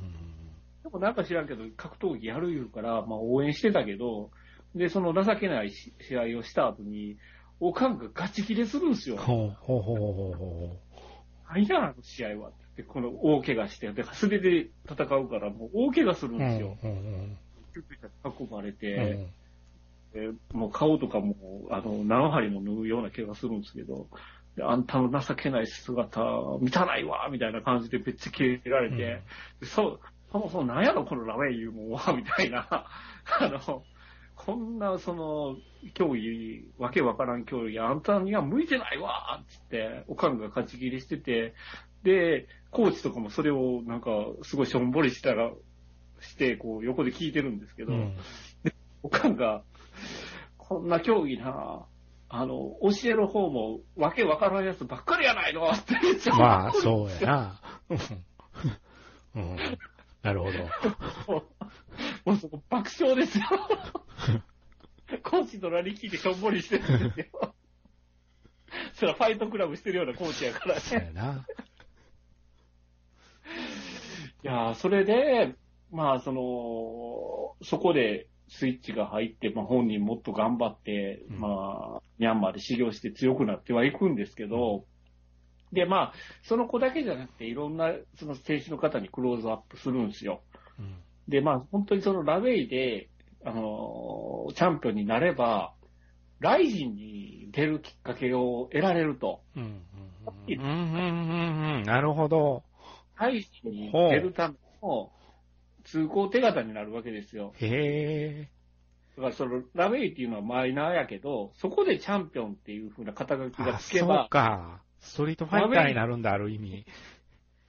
でもなんか知らんけど、格闘技やる言うから、まあ応援してたけど、で、その情けないし試合をした後に、おかんがガチ切れするんですよ。ほうほうほうほうほ何や、あの試合はって。この大怪我して、で、素手で戦うから、もう大怪我するんう。ですよ。うんうん救急車に運ばれうて、んでもう顔とかも、あの、何針も縫うような怪我するんですけど、であんたの情けない姿、見たないわみたいな感じでめっちゃ切れられて、でそう、そもそも何やろこのラメ言うもんは、みたいな、あの、こんなその、競技、わけわからん競技、あんたには向いてないわつって、おかんが勝ち切りしてて、で、コーチとかもそれをなんか、すごいしょんぼりしたら、して、こう、横で聞いてるんですけど、うん。おかんが、こんな競技な、あの、教える方もわけわからんやつばっかりやないのってめっちゃまあ、そうやな。うんうんなるほど。もうそこ爆笑ですよ。コーチの何聞いてしょんぼりしてるんですよ。それはファイトクラブしてるようなコーチやからそうね。やな。いやーそれで、まあ、その、そこでスイッチが入って、まあ、本人もっと頑張って、うん。まあ、ミャンマーで修行して強くなってはいくんですけど、で、まあ、その子だけじゃなくて、いろんな、その選手の方にクローズアップするんですよ。うん。で、まあ、本当にそのラウェイで、あのーチャンピオンになれば、ライジンに出るきっかけを得られると。うん。うん。うん。うん。うん。うん。なるほど。ライジンに出るための通行手形になるわけですよ。へえ。だからそのラウェイっていうのはマイナーやけど、そこでチャンピオンっていう風な肩書きがあ、そうつけば、か。ストリートファイターになるんだ、ある意味。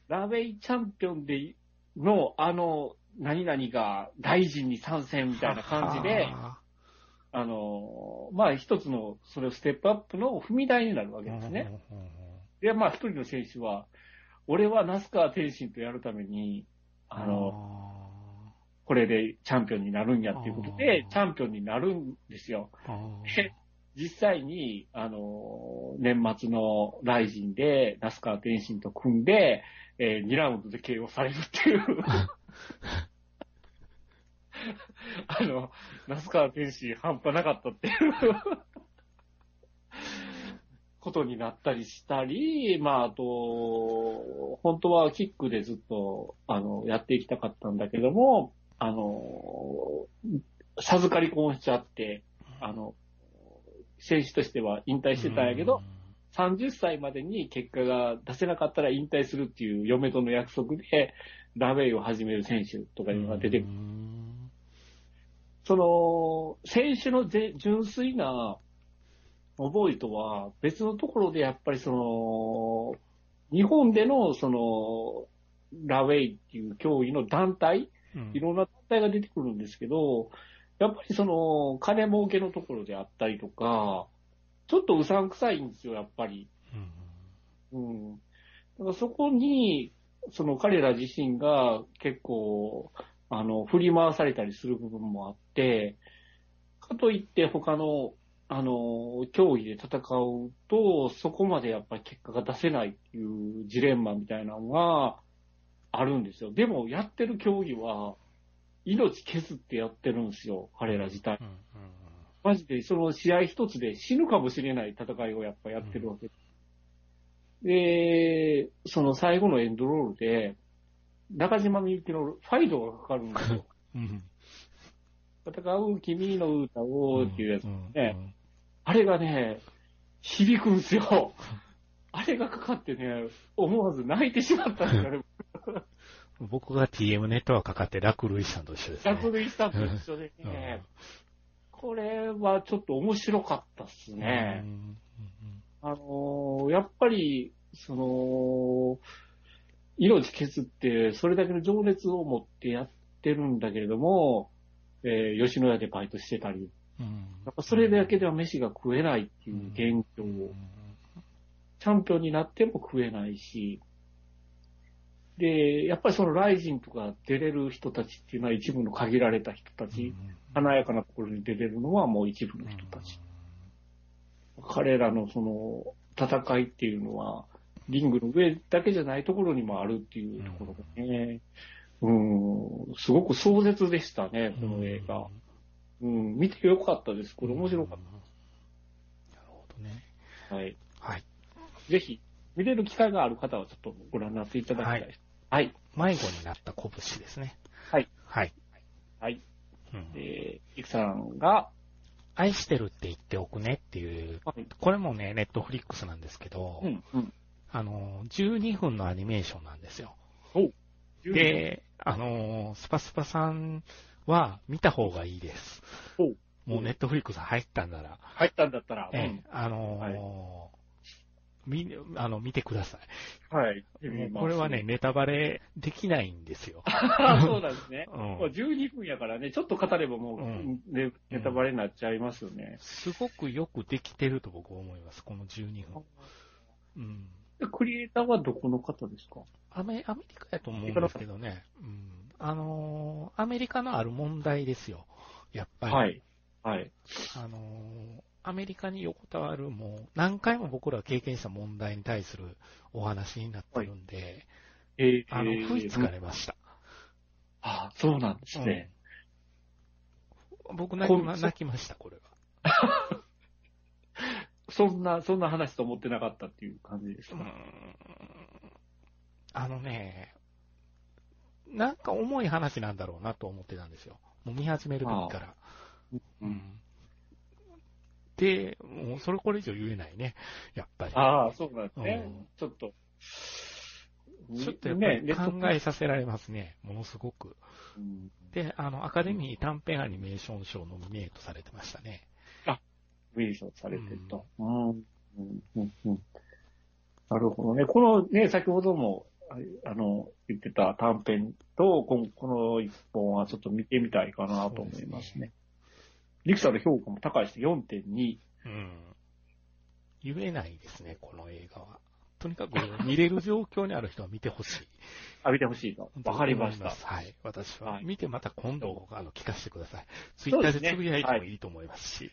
ラウェイチャンピオンでのあの、何々が大臣に参戦みたいな感じで、はあの、まあ一つの、それをステップアップの踏み台になるわあけですね。。で、まあ一人の選手は、俺は那須川天心とやるために、あの、これでチャンピオンになるんやっていうことでチャンピオンになるんですよ。実際に、あの、年末のライジンで、那須川天心と組んで、えー2ラウンドで KO されるっていう。あの、那須川天心半端なかったっていうことになったりしたり、まあ、あと、本当はキックでずっと、あの、やっていきたかったんだけども、あの、授かり婚しちゃって、あの、選手としては引退してたんやけど、、30歳までに結果が出せなかったら引退するっていう嫁との約束で、ラベイを始める選手とかいうのが出てくる。うん。その、選手のぜ純粋な覚えとは別のところでやっぱりその、日本でのその、ラウェイっていう競技の団体、うんいろんな団体が出てくるんですけど、やっぱりその、金儲けのところであったりとか、ちょっとうさんくさいんですよ、やっぱり。うん。だからそこに、その彼ら自身が結構、あの、振り回されたりする部分もあって、かといって他の、あの、競技で戦うと、そこまでやっぱり結果が出せないっていうジレンマみたいなのがあるんですよ。でもやってる競技は、命削ってやってるんですよ、彼ら自体。マジでその試合一つで死ぬかもしれない戦いをやっぱやってるわけ。で、その最後のエンドロールで、中島みゆきのファイドがかかるんですよ。うん戦う君の歌をっていうやつ。うんねあれがね、響くんですよ。あれがかかってね、思わず泣いてしまったんですよね。僕が TM ネットワークかかって落類したのと一緒ですね。落類したと一緒でね、これはちょっと面白かったっすね。うん。あのーやっぱり、その、命削って、それだけの情熱を持ってやってるんだけれども、えー吉野家でバイトしてたり、うん。やっぱそれだけでは飯が食えないっていう現状を、チャンピオンになっても食えないし、で、やっぱりそのライジンとか出れる人たちっていうのは一部の限られた人たち、華やかなところに出れるのはもう一部の人たち。彼らのその戦いっていうのは、リングの上だけじゃないところにもあるっていうところがね、うん、すごく壮絶でしたね、この映画。うん、見てよかったです。これ面白かっなるほどね。た。はい。はい。ぜひ、見れる機会がある方はちょっとご覧になっていただきたいです。はい。迷子になった拳ですね。はい。はい。はい。うんえー、いくさんが、愛してるって言っておくねっていう、はい。これもね、ネットフリックスなんですけど、うん、うん。あの、12分のアニメーションなんですよ。おで、あの、スパスパさんは見た方がいいです。おもうネットフリックス入ったんなら、入ったんだったら、ええ、あのはいみ、あの、見てくださうん。はい。これはね、、ネタバレできないんですよ。あ そうなんですね。うんまあ12分やからね、ちょっと語ればもう、うんねネタバレになっちゃいますよね。すごくよくできてると僕は思います、この12分。うん。でクリエイターはどこの方ですか？アメアメリカやと思うんですけどね。うん。あのーアメリカのある問題ですよ。やっぱり。はい。はい。あのーアメリカに横たわる、もう、何回も僕らが経験した問題に対するお話になってるんで、えー、あの、食いつかれました。あそうなんですね。僕泣きま泣きました、これは。そんな、そんな話と思ってなかったっていう感じですか、うんあのね、なんか重い話なんだろうなと思ってたんですよ。もう見始める時から。うん。で、もうそれこれ以上言えないね。やっぱり。ああ、そうなんですね。うんちょっと。ちょっとやっぱり考えさせられますね。ものすごく。うんで、あの、アカデミー短編アニメーション賞ノミネートされてましたね。ウィルソンされてると。うん。うん。うん。うんなるほどね。このね、先ほども、ああの、言ってた短編と、このこの一本はちょっと見てみたいかなと思いますね。リクサの評価も高いです。4.2。うん。言えないですね、この映画は。とにかく見れる状況にある人は見てほしい。浴びてほしいと。わかりましたはい。私は。はい見てまた今度、あの、聞かせてください。ツイッターでつぶやいてもいいと思いますし。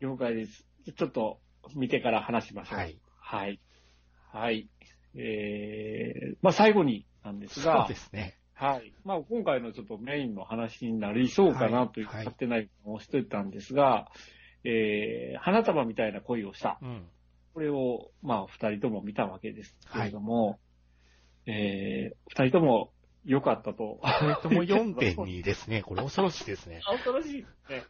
了解です。ちょっと見てから話しましょう。はい。はい。はい。えー、まあ最後になんですが、そうですね。はい。まあ今回のちょっとメインの話になりそうかなというはい勝手な予想をしてたんですが、えー、花束みたいな恋をした。うん。これを、まあ二人とも見たわけですけれども、えー、二人とも良かったと。それとも4.2ですね。これ恐ろしいですね。あ恐ろしいですね。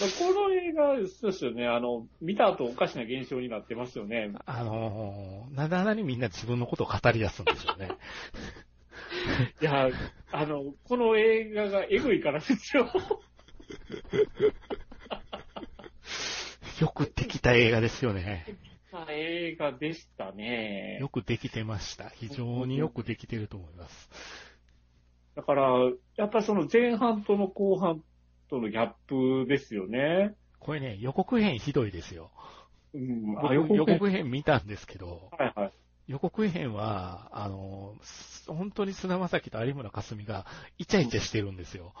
この映画、そうですよね。あの、見た後おかしな現象になってますよね。あのー、なだなにみんな自分のことを語り出すんでしょうね。いや、あの、この映画がエグいからですよ。よくできた映画ですよね。映画でしたね。よくできてました。非常によくできてると思います。だから、やっぱその前半との後半とのギャップですよね。これね、予告編ひどいですよ。うん、僕予告編見たんですけど、はいはい。予告編は、あの、す本当に菅田将暉と有村架純がイチャイチャしてるんですよ。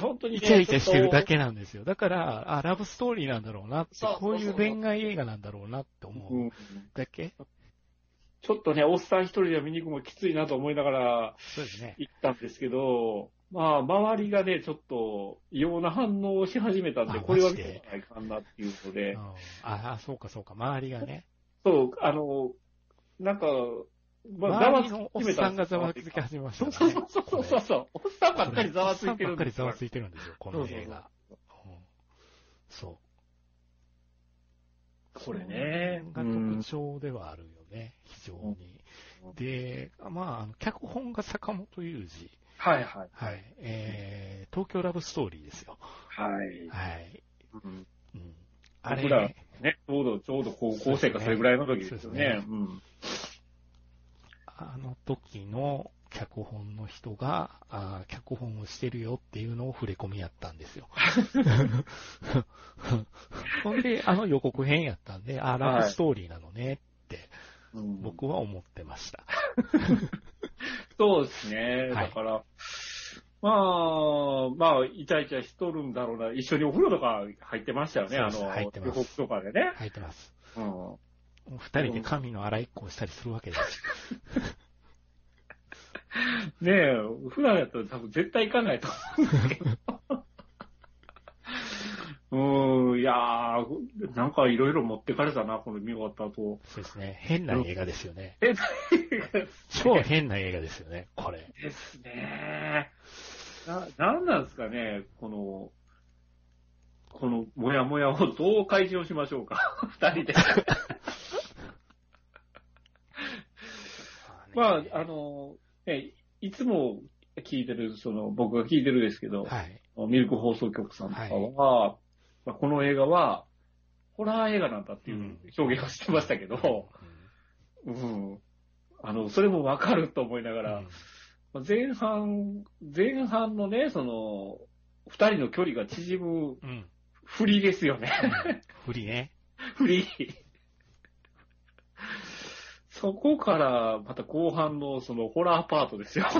本当にね、イチャイチャしてるだけ。けなんですよ。だから、あ、ラブストーリーなんだろうなってそう、こういうそうそう恋愛映画なんだろうなって思う。うんだけちょっとね、おっさん一人で見に行くのもきついなと思いながらそうですね。行ったんですけど、まあ、周りがね、ちょっと異様な反応をし始めたんで、あこれは見てないかなっていうのでうん、ああ、そうかそうか、周りがね。そう、あの、なんか、まあ、ざわつ周りのおっさんがざわつき始めましたそうね。そうそうそうそう、おっさんばっかりざわついてるんですよおっさんばっかりざわついてるんですよ、この映画。うんそう。これねが特徴ではあるよね、非常に。で、まああの、脚本が坂本雄二。はいはい。はい。えー、東京ラブストーリーですよ。はい。はい。うんうん。あれ、僕ら、ね、ちょうど、ちょうど高校生かそれぐらいの時ですよそうね。ねうん。あの時の脚本の人が、あー脚本をしてるよっていうのを触れ込みやったんですよ。ほんで、あの予告編やったんで、あーラブストーリーなのねってうん僕は思ってました。そうですね。はいだから、まあ、まあ、イチャイチャしとるんだろうな。一緒にお風呂とか入ってましたよね。あの、入ってますとかでね。入ってます。うん。二人で髪の洗いっこをしたりするわけです。ねえ、普段やったら多分絶対行かないと思うんですけど。うーん、いやー、なんかいろいろ持ってかれたな、この見終わった後。そうですね。変な映画ですよね。え、超変な映画ですよね、これ。ですね。な、なんなんですかね、この、このもやもやをどう解消しましょうか、二人で。まあ、あの、ね、いつも聞いてる、その、僕が聞いてるですけど、はい。ミルク放送局さんとかは、まあ、この映画は、ホラー映画なんだっていう表現をしてましたけど、うん。あの、それもわかると思いながら、うんまあ前半、前半のね、その、二人の距離が縮むうん。振りですよね。振りね。振り。そこから、また後半のそのホラーパートですよ。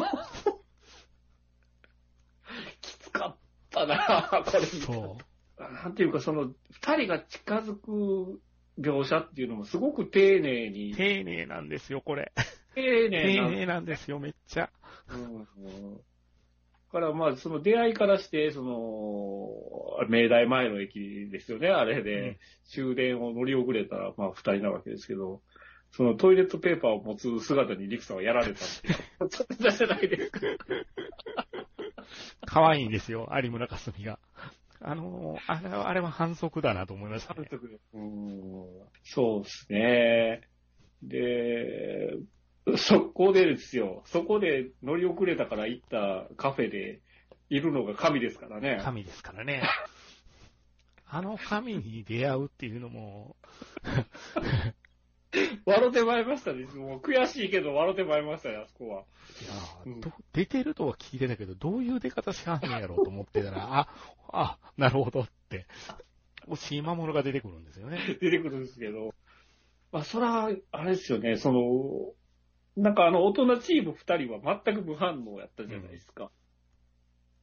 きつかったなこれ。そう。なんていうか、その、二人が近づく描写っていうのもすごく丁寧に、丁寧なんですよ、これ。丁寧な丁寧なんですよ、めっちゃ。うんから、まあ、その出会いからして、その、明大前の駅ですよね、あれで、うん終電を乗り遅れたら、まあ、二人なわけですけど、そのトイレットペーパーを持つ姿にリクさんはやられたっていう。ちょっとじゃないですか。可愛いんですよ、有村架純が。あのー、あれは、あれは反則だなと思いましたね。うんそうですね。で、そこでですよ、そこで乗り遅れたから行ったカフェでいるのが神ですからね。神ですからね。あの神に出会うっていうのも、笑ってまいりましたね。もう悔しいけど笑ってまいりましたね、あそこは。いやーうんど出てるとは聞いてたけど、どういう出方しはんねやろうと思ってたら、あ、あ、なるほどって、押井守が出てくるんですよね。出てくるんですけど。まあ、そら、あれですよね、その、なんかあの、大人チーム二人は全く無反応やったじゃないですか。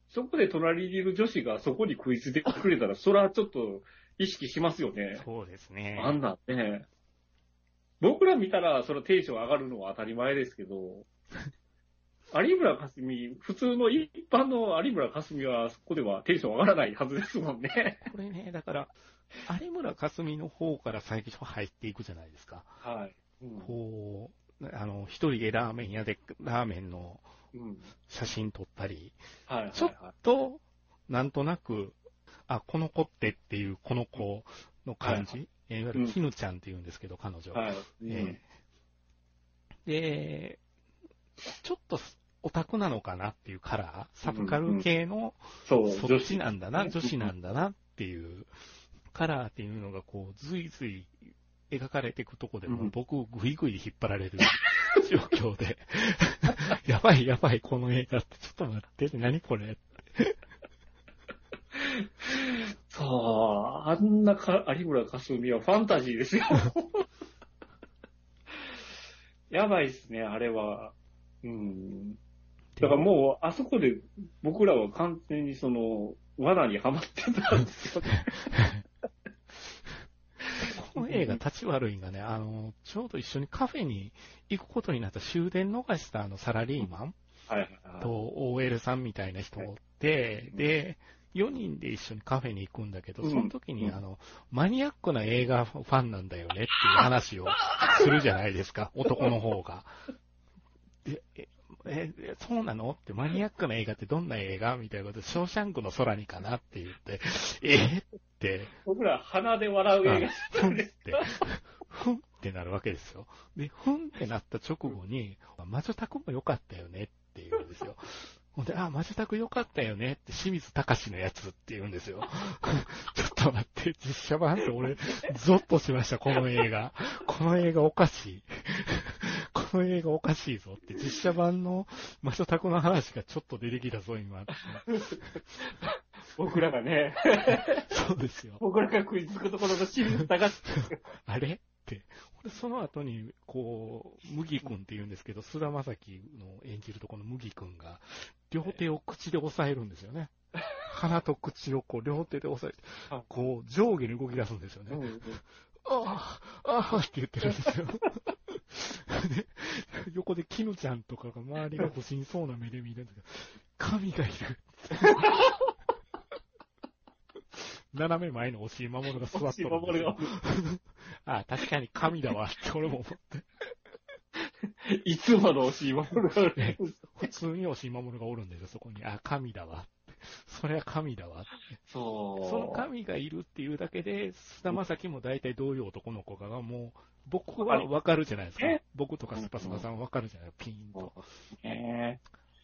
そこで隣にいる女子がそこに食いついてくれたら、そらちょっと意識しますよね。そうですね。あんなんね。僕ら見たら、そのテンション上がるのは当たり前ですけど、有村架純、普通の一般の有村架純は、そこではテンション上がらないはずですもんね。これね、だから、有村架純の方から最初入っていくじゃないですか。はい。うんこう、あの、一人でラーメン屋でラーメンのうん。写真撮ったり、はいはいちょっはい。と、なんとなく、あ、この子ってっていうこの子の感じ、えーいわゆる絹ちゃんって言うんですけど、彼女。はい。うん。えーで、ちょっとオタクなのかなっていうカラー、サブカル系の、そう、そっちなんだな、女子。なんだなっていうカラーっていうのがこう、ずいずい描かれていくとこでも、うん僕、ぐいぐい引っ張られる 状況で、やばいやばい、この映画って、ちょっと待って、何これそう、あんなか有村架純はファンタジーですよ。やばいっすね、あれは。うん。だからもう、あそこで僕らは完全にその、罠にはまってたんですよね。この映画、立ち悪いんがね、あの、ちょうど一緒にカフェに行くことになった終電逃したあのサラリーマン。と OL さんみたいな人って、で、4人で一緒にカフェに行くんだけど、うん。その時にうん。あの、マニアックな映画ファンなんだよねっていう話を するじゃないですか、男の方が。で、え、えそうなの？ってマニアックな映画ってどんな映画？みたいなことで、ショーシャンクの空にかなって言って、え？って、僕ら鼻で笑う映画ふんって、ふんってなるわけですよ。で、ふんってなった直後に、魔女宅も良かったよねって言うんですよ。ほんで、あ、魔女宅良かったよねって清水隆のやつって言うんですよ。ちょっと待って、実写版って俺、ゾッとしました、この映画。この映画おかしい。この映画おかしいぞって、実写版の魔女宅の話がちょっと出てきたぞ、今。僕らがね、そうですよ。僕らが食いつくところの清水隆あれ？その後に、こう、麦君って言うんですけど、菅田将暉の演じるとこの麦君が、両手を口で押さえるんですよね。鼻と口をこう、両手で押さえてあ、こう、上下に動き出すんですよね。うんうんああ、ああって言ってるんですよ。で、横で絹ちゃんとかが周りが不審そうな目で見てるんですけど、神がいる。斜め前の押井守が座っとる守があ あ、確かに神だわって俺も思って。いつもの押し守るがね普通に押井守がおるんですよ、そこに。あ、神だわって。それは神だわって。そう。その神がいるっていうだけで、菅田将暉も大体どういう男の子かがもう、僕はわかるじゃないですかえ？僕とかスパスパさんはわかるじゃない？ピーンと。ね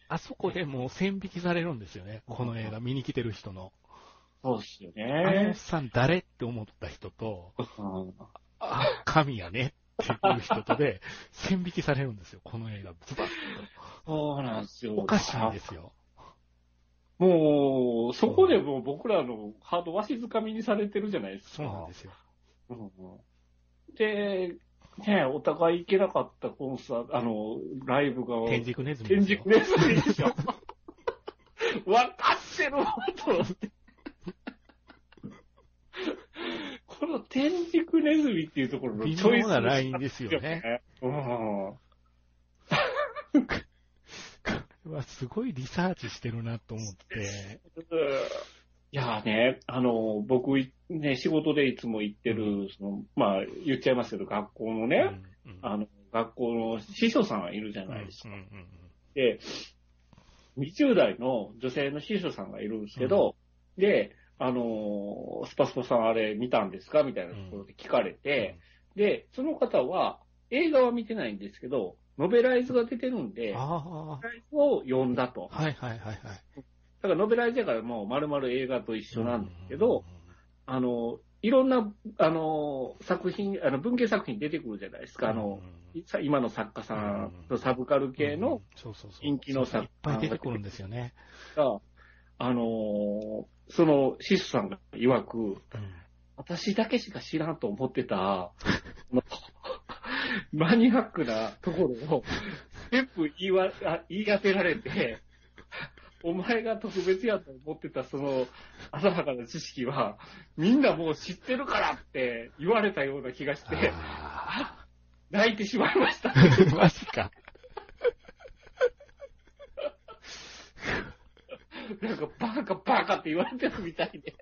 あそこでもう線引きされるんですよね。この映画見に来てる人の。そうっすよあのおっね。さん誰って思った人と、うんあ、神やねっていう人とで、線引きされるんですよ。この映画、ズバッそうなんですよ。と。おかしいんですよ。もう、そこでもう僕らのハードわしづかみにされてるじゃないですか。そうなんですよ。で、ねお互い行けなかったコンサート、あの、ライブが、天竺ネズミ天。竺ネズミでしょ。わかってるわ、と思って。この天竺ネズミっていうところの微チョイス妙なラインですよね。うん。うわすごいリサーチしてるなと思って。いやーね、あの、僕い、ね、仕事でいつも行ってる、その、まあ、言っちゃいますけど、学校のね、うんうんあの、学校の師匠さんがいるじゃないですか。うんうんうんで、20代の女性の師匠さんがいるんですけど、で、あの、スパスパさんあれ見たんですか？みたいなところで聞かれて、で、その方は映画は見てないんですけど、ノベライズが出てるんで、ノあベライズを読んだと。あ、はいはいはいはい。だからノベライズだからもう丸々映画と一緒なんですけど、あの、いろんな、あの、作品、あの、文系作品出てくるじゃないですか。あの、さ今の作家さんとサブカル系の、人気の作いっぱい出てくるんですよね。が、あのーその、シスさんが曰く、うん私だけしか知らんと思ってた、マニアックなところを、全部言いわあ言い当てられて、お前が特別やと思ってたその浅はかな知識は、みんなもう知ってるからって言われたような気がして、あ泣いてしまいました。ー マジか。なんかバカバカって言われてるみたいで。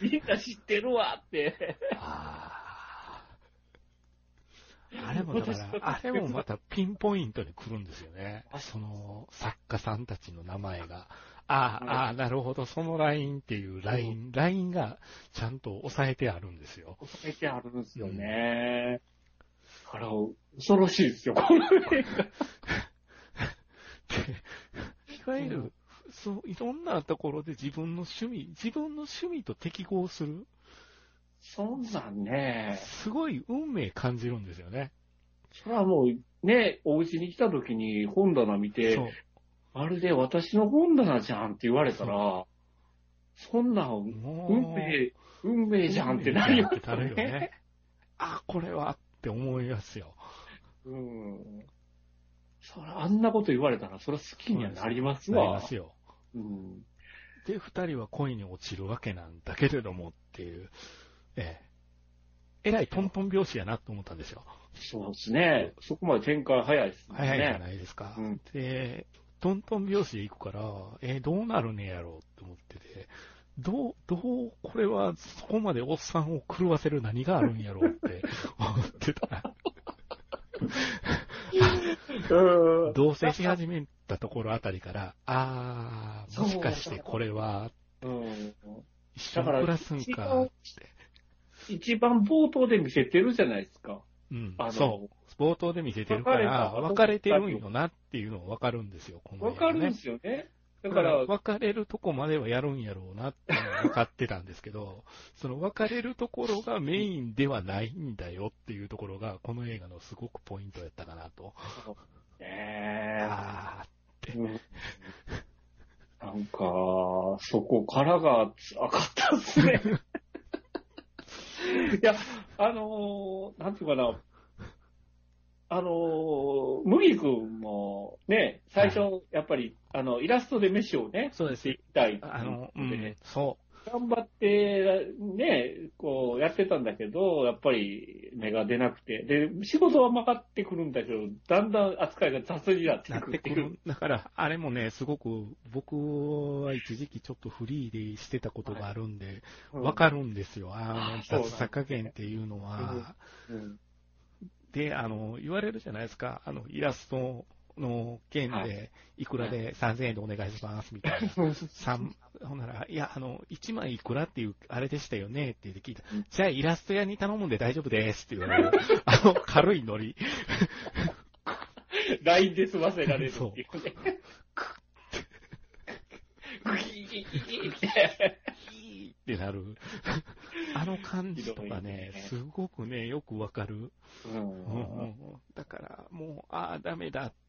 みんな知ってるわって。あーあれもだから、あれもまたピンポイントに来るんですよね。その作家さんたちの名前が。ああ、ああ、なるほど、そのラインっていうライン、ラインがちゃんと抑えてあるんですよ。抑えてあるんですよね。だから、恐ろしいですよ、この映画。いわゆる、そう、いろんなところで自分の趣味、自分の趣味と適合する、そんなんね、すごい運命感じるんですよね。それはもう、ね、お家に来た時に本棚見て。まるで私の本棚じゃんって言われたら、そんなん、運命、運命じゃんってなるよってなるよね。あ、これはって思いますよ。うん。それ、あんなこと言われたら、それは好きにはなりますなりわ。ますよ。うん。で、二人は恋に落ちるわけなんだけれどもっていう、ええ。えらいトントン拍子やなと思ったんですよ。そうですね。そこまで展開早いですね。早いじゃないですか。うんで、トントン拍子で行くから、えどうなるねやろうって思ってて、どう、どう、これはそこまでおっさんを狂わせる何があるんやろうって思ってた。同棲し始めたところあたりから、あー、もしかしてこれは、うん。一緒に暮らすんかって。一番冒頭で見せてるじゃないですか。うんそう。冒頭で見せてるから、別れてるんよなっていうのがわかるんですよ、このねわかるんですよね。だだから、別れるとこまではやるんやろうなって分かってたんですけど、その別れるところがメインではないんだよっていうところが、この映画のすごくポイントやったかなと。えーあうんなんか、そこからが辛かったですね。いや、あのーなんていうかな、あのー麦君もね、最初、やっぱり、あの、イラストで飯をね、そうです。していきたいあ、あの、うん、そ頑張って、ね、こう、やってたんだけど、やっぱり芽が出なくて、で、仕事は曲がってくるんだけど、だんだん扱いが雑になってくるくる。だから、あれもね、すごく、僕は一時期ちょっとフリーでしてたことがあるんで、わかるんですよ。あの、雑さ加減っていうのは、うんで、あの、言われるじゃないですか。あの、イラストの件はで、いくらで3000円でお願いします、みたいな。三ほんなら、いや、あの、1枚いくらっていう、あれでしたよね？って聞いたうん。じゃあ、イラスト屋に頼むんで大丈夫ですって言われる。あの、軽いノリ。LINE で済ませられるっていうね。グギギギギって。ってなる。あの感じとかねね、すごくね、よくわかる。うんうんうんうんだから、もう、ああ、ダメだって、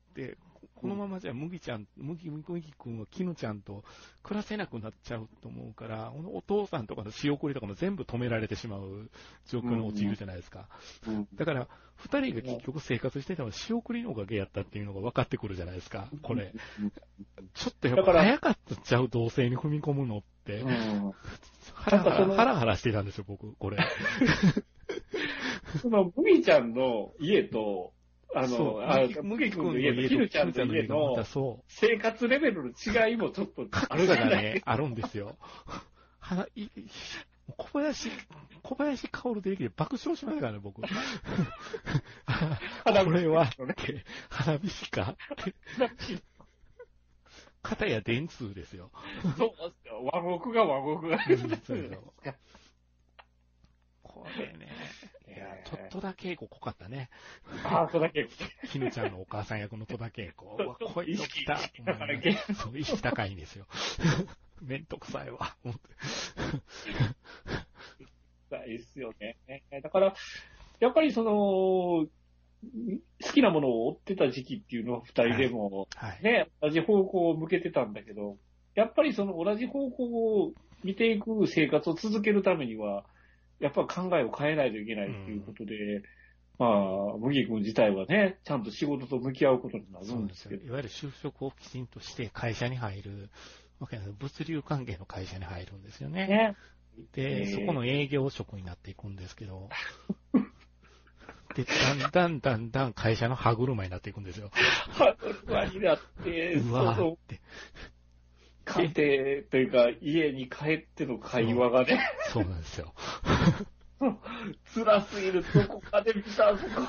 このままじゃ麦ちゃん、麦、麦麦君は絹ちゃんと暮らせなくなっちゃうと思うから、お父さんとかの仕送りとかも全部止められてしまう状況に陥るじゃないですか。うんだから、二人が結局生活してたのは仕送りのおかげやったっていうのが分かってくるじゃないですか、これ。ちょっとやっぱ早かったんちゃう、同性に踏み込むのって。うんハラハラ、ハラハラしてたんですよ、僕、これ。その、麦ちゃんの家と、あの、あ麦麦君の家と、家と絹ちゃんの家絹の。生活レベルの違いもちょっとあるじゃないがね、あるんですよ。はないい小林、小林薫できて爆笑しましたからね、僕。これは、花火師か？片や電通ですよ。そうですよ。和国が和国が。そうよ これね、ちょっとだけこ濃かったね。ああ、それだけ。絹ちゃんのお母さん役の戸田恵子。うわ、こいつ来た。意識高い系そう、意識高いんですよ。めんどくさいわ。思っていいっすよね。だから、やっぱりその、好きなものを追ってた時期っていうのは二人でも、はい。ね、同じ方向を向けてたんだけど、やっぱりその同じ方向を見ていく生活を続けるためには、やっぱ考えを変えないといけないっていうことで、まあ、麦君自体はね、ちゃんと仕事と向き合うことになるんですすけど。いわゆる就職をきちんとして会社に入るわけなんです。物流関係の会社に入るんですよね。ね。で、えーそこの営業職になっていくんですけど、で、だんだんだんだん会社の歯車になっていくんですよ。ハードルワになって、うわーって。家庭というか、家に帰っての会話がね、そうなんですよ。辛すぎる、どこかで見た、そ こ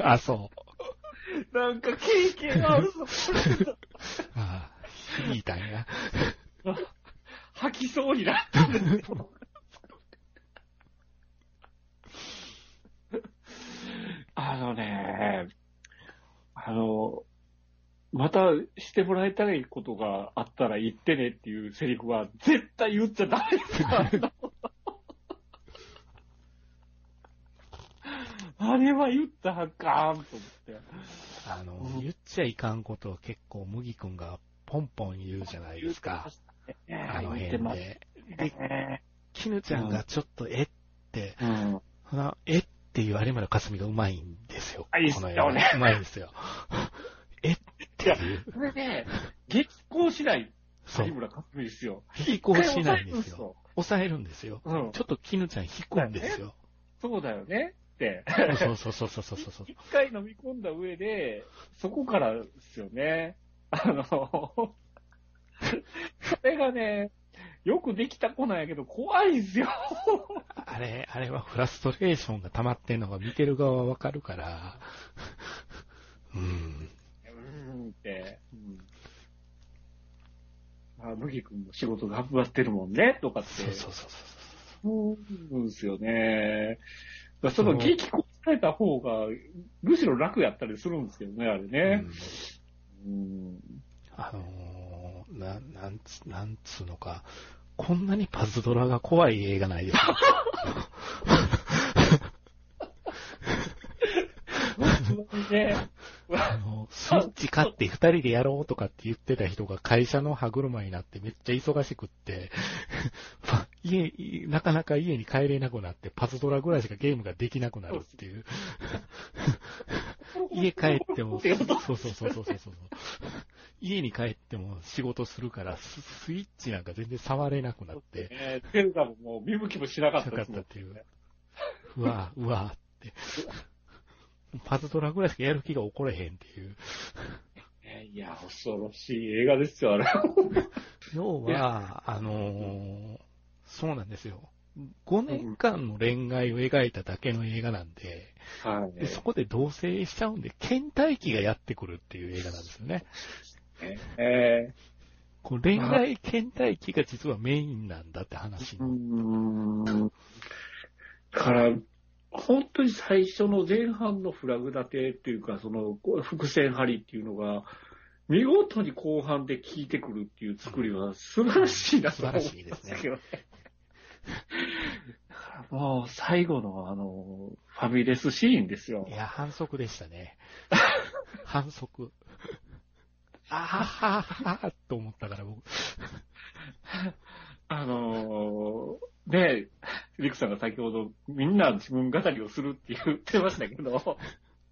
あ、そう。なんか経験あるぞ、ああ、響いたんや。吐きそうになったんですよ。あのね、あの、またしてもらいたいことがあったら言ってねっていうセリフは絶対言っちゃダメですよ。あれは言ったらあかんと思って。あの、うん言っちゃいかんことを結構麦君がポンポン言うじゃないですか。あの辺すで。で、ね。絹ちゃんがちょっとえって、うん。えっていう有村架純がうまいんですよ。あいいっすよねうまいんですよ。え いう。それで、激高しないそう。有村架純ですよ。飛行しないんですよ。よ。抑えるんですよ。うんちょっと絹ちゃん引くんですよ。そうだよねって。そうそうそうそうそうそう。一回飲み込んだ上で、そこからですよね。あの、それがね、よくできた子なんやけど、怖いんすよ。あれ、あれはフラストレーションが溜まってんのが見てる側はわかるから、うん。うーんって。うんあ、麦君も仕事頑張ってるもんね、とかって。そうそうそうそう。そううんですよね。その激高された方が、むしろ楽やったりするんですけどね、あれね。うん。あのー、な、なんつ、なんつうのか、こんなにパズドラが怖い映画ないよ。ね、あの、スイッチ買って二人でやろうとかって言ってた人が会社の歯車になってめっちゃ忙しくって、ま 家、なかなか家に帰れなくなってパズドラぐらいしかゲームができなくなるっていう。家帰っても、そうそうそうそうそうそう。家に帰っても仕事するからス、スイッチなんか全然触れなくなって、ね、テルダももう見向きもしなかっなかったですもんたっていう。うわうわって。パズドラぐらいしかやる気が起これへんっていう。ねいや、恐ろしい映画ですよ、あれ。要は、あのーそうなんですよ。5年間の恋愛を描いただけの映画なんで、はい。でそこで同棲しちゃうんで、倦怠期がやってくるっていう映画なんですよね。えこう恋愛倦怠期が実はメインなんだって話ー、うーん。だから、本当に最初の前半のフラグ立てっていうか、その伏線張りっていうのが、見事に後半で効いてくるっていう作りは素晴らしいなと思うん素晴らしいですねけどね。だからもう最後のあの、ファミレスシーンですよい。や、反則でしたね。反則。あははははと思ったから僕。あのー、ねリクさんが先ほどみんな自分語りをするって言ってましたけど、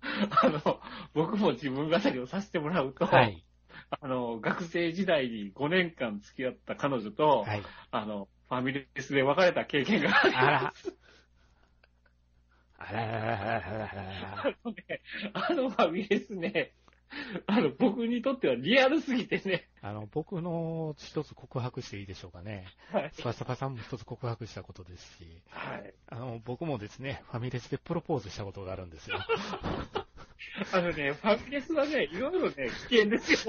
あの、僕も自分語りをさせてもらうと、はい。あの、学生時代に5年間付き合った彼女と、はい。あの、ファミレスで別れた経験がありあら。あらららららららあのね、あのファミレスね、あの、僕にとってはリアルすぎてね、あの、僕の一つ告白していいでしょうかね。はい。スパサパさんも一つ告白したことですし、はい。あの、僕もですね、ファミレスでプロポーズしたことがあるんですよ。あのね、ファミレスはね、いろいろね、危険ですよ。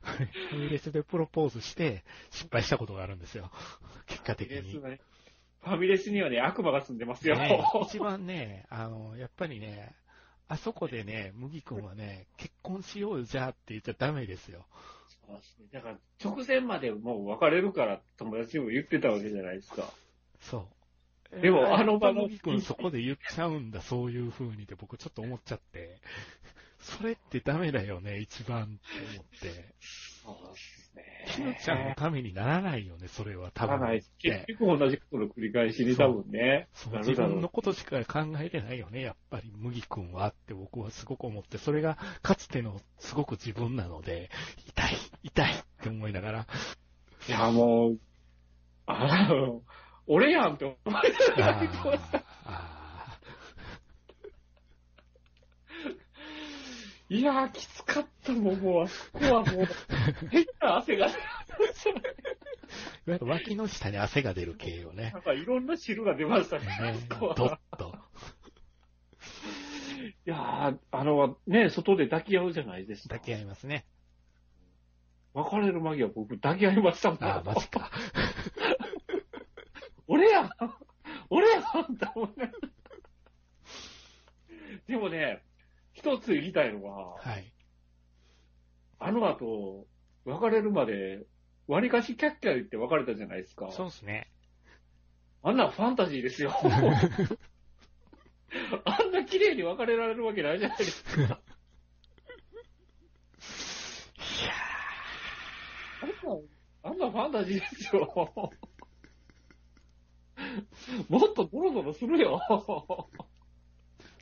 ファミレスでプロポーズして失敗したことがあるんですよ。結果的に。ファミレスはねファミレスにはね、悪魔が住んでますよ。ね、一番ね、あの、やっぱりね、あそこでね、麦君はね、結婚しようよじゃあって言っちゃダメですよ。そうですね。だから、直前までもう別れるから友達にも言ってたわけじゃないですか。そう。でもえーあの場の麦君そこで言っちゃうんだ、そういう風にって僕ちょっと思っちゃって、それってダメだよね、一番って思って。そうですね。ちゃんのためにならないよね、それは多分。ならない。ね結局同じことの繰り返しに多分ね。そう自分のことしか考えてないよね、やっぱり麦君はって僕はすごく思って、それがかつてのすごく自分なので、痛い、痛いって思いながら、いや、もう、あの、俺やんって思いながらあ見てましたーあいやー、きつかったもん、もう、あそこはもう、変な汗が出ましたね。ーいわゆる脇の下に汗が出る系よねな。んかいろんな汁が出ましたね。ねあそこと。いやー、あの、ね、外で抱き合うじゃないですか。抱き合いますね。別れる間際、僕抱き合いましたもん。ああ、マジか。俺やん俺やんって思いながらでもね、一つ言いたいのは、はい。あの後、別れるまで、割かしキャッキャ言って別れたじゃないですか。そうですね。あんなファンタジーですよ。あんな綺麗に別れられるわけないじゃないですか。いやあんな、あんなファンタジーですよ。もっとドロドロするよ。ー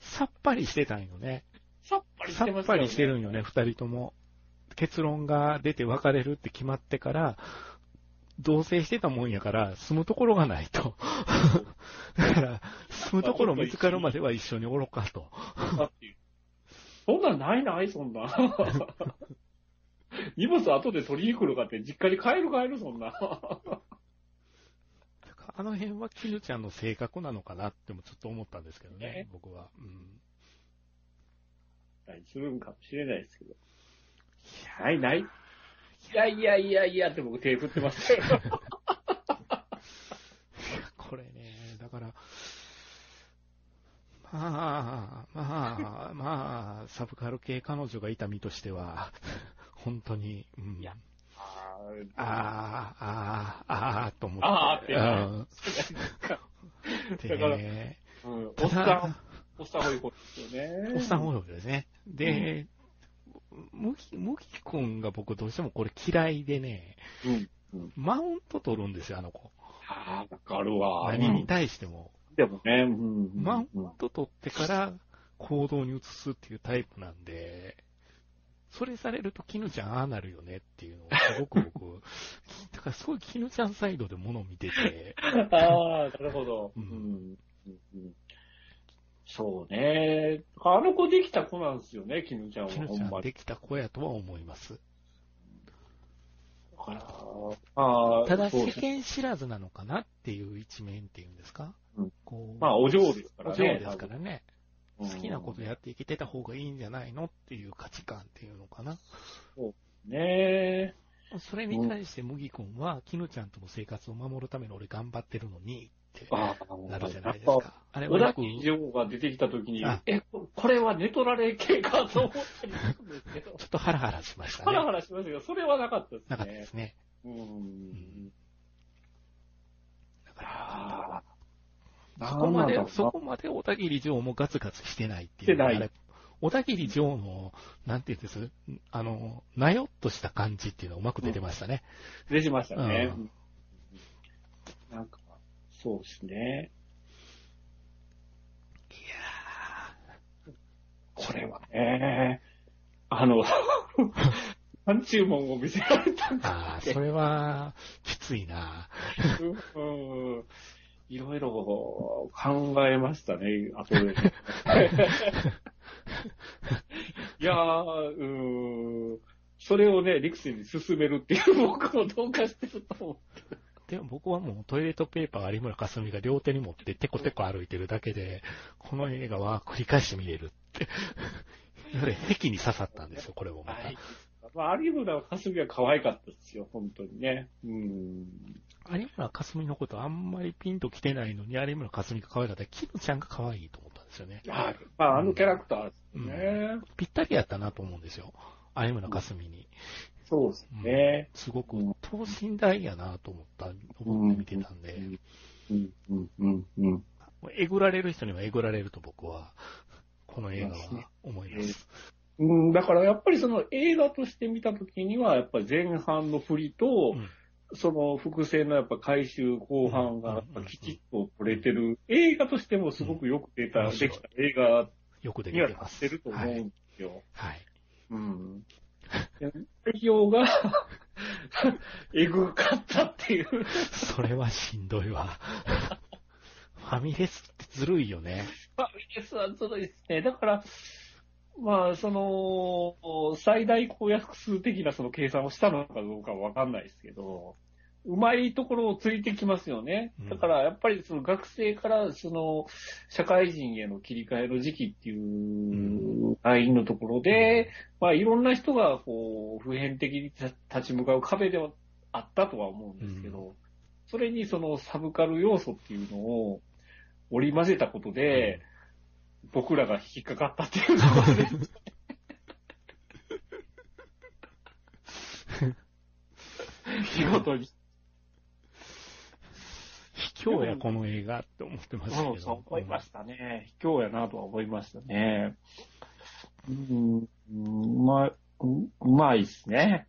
さっぱりしてたんよね。ぱりしさてますっぱりしてるんよね、二人とも。結論が出て別れるって決まってから、同棲してたもんやから、住むところがないと。だから、住むところ見つかるまでは一緒におろかと。そんなんないない、そんな。荷物後で取りに来るかって、実家に帰る帰る、そんな。あの辺は絹ちゃんの性格なのかなってもちょっと思ったんですけどねね、僕は。うんするんかもしれないですけど。ないない。いやいやいやいやって僕手振ってましたよ。これね、だから、まあ、まあ、まあ、サブカル系彼女がいた身としては、本当に、うん、いやあああ、ああ、ああ、と思って。あーってうん だからうん、おたっさんだ、、おっさんホイホイですよね。おっさん模様ですね。で、むき、むきくんが僕どうしてもこれ嫌いでね、うん。マウント取るんですよ、あの子。ああ、わかるわ。何に対しても。でもね、うん。マウント取ってから行動に移すっていうタイプなんで、それされると絹ちゃんああなるよねっていうのをすごく僕、だからすごい絹ちゃんサイドで物を見てて、ああ、なるほど。うんうんそうね。あの子できた子なんですよね、絹ちゃんは。絹ほんまに。ちゃんできた子やとは思います。ああ、ただそう世間知らずなのかなっていう一面っていうんですか、うんこうまあ、お嬢ですからおね。嬢ですからね。好きなことやっていけてた方がいいんじゃないのっていう価値観っていうのかな。ねそれに対して麦君は、絹ちゃんとの生活を守るために俺頑張ってるのになるじゃないですか。あれぱ。小田切女が出てきたときにあ、え、ここれはネトラレ系かと思ったりするんですけど。ちょっとハラハラしましたハラね。ハラしましたけど、それはなかったですね。なかったですね。うん。だから。そこまでそこまで小田切城もガツガツしてないっていう。してない小田切城の、なんていうんです？あの、なよっとした感じっていうのがうまく出てましたね。出てましたね。うんなんか、そうですね。いこれはね、あの、何注文を見せられたんやー、あだあ、それは、きついな。うんいろいろ考えましたね、後で。いやー、うん、それをね、リクセに進めるっていう僕もどうかしてると思う。でも僕はもうトイレットペーパー有村架純が両手に持ってテコテコ歩いてるだけで、この映画は繰り返して見れるって。それ、壁に刺さったんですよ、これもまた。はい。まあ、有村かすみは可愛かったですよ、本当にね。うん。有村架純のことあんまりピンと来てないのに、有村架純が可愛かったら、キムちゃんが可愛いと思ったんですよね。はい。まあ、あのキャラクターですね。ぴったりやったなと思うんですよ。有村架純に。そうですね。すごく等身大やなと思った、思って見てたんで、うん、うん、うん、うん。えぐられる人にはえぐられると僕は、この映画は思います。うん、だからやっぱりその映画として見たときには、やっぱり前半の振りと、うん。その伏線のやっぱ回収後半がきちっと撮れてる、映画としてもすごくよく出た、うん。できた映画よくできにはなっ。てると思うん。ですよ。はい。うん。内容が、えぐかったっていう。それはしんどいわ。ファミレスってずるいよね。ファミレスはずるいですね。だから、まあ、その、最大公約数的なその計算をしたのかどうかはわかんないですけど、うまいところをついてきますよねうん。だから、やっぱりその学生からその、社会人への切り替えの時期っていうラインのところで、まあ、いろんな人がこう、普遍的に立ち向かう壁ではあったとは思うんですけど、うそれにそのサブカル要素っていうのを織り交ぜたことで、僕らが引っかかったっていうところで。仕事に。卑怯や、この映画って思ってましたけど。そう思いましたね。卑怯やなとは思いましたね。うん、うまい、ううまいですね。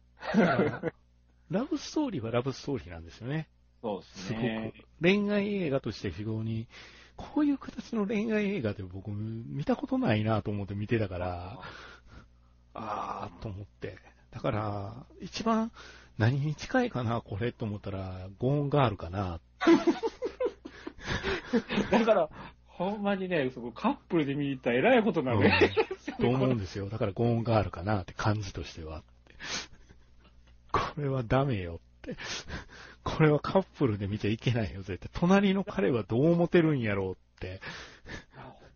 ラブストーリーはラブストーリーなんですよね。そうですすごね。く。恋愛映画として非常に、こういう形の恋愛映画で僕見たことないなと思って見てたから、あーと思って。だから、一番何に近いかな、これと思ったら、ゴーンガールかな。だから、ほんまにね、そこカップルで見に行ったら偉いことなのね。と思うんですよ。だからゴーンガールかなって感じとしては。これはダメよって。これはカップルで見ちゃいけないよ、絶対。隣の彼はどう思ってるんやろうって。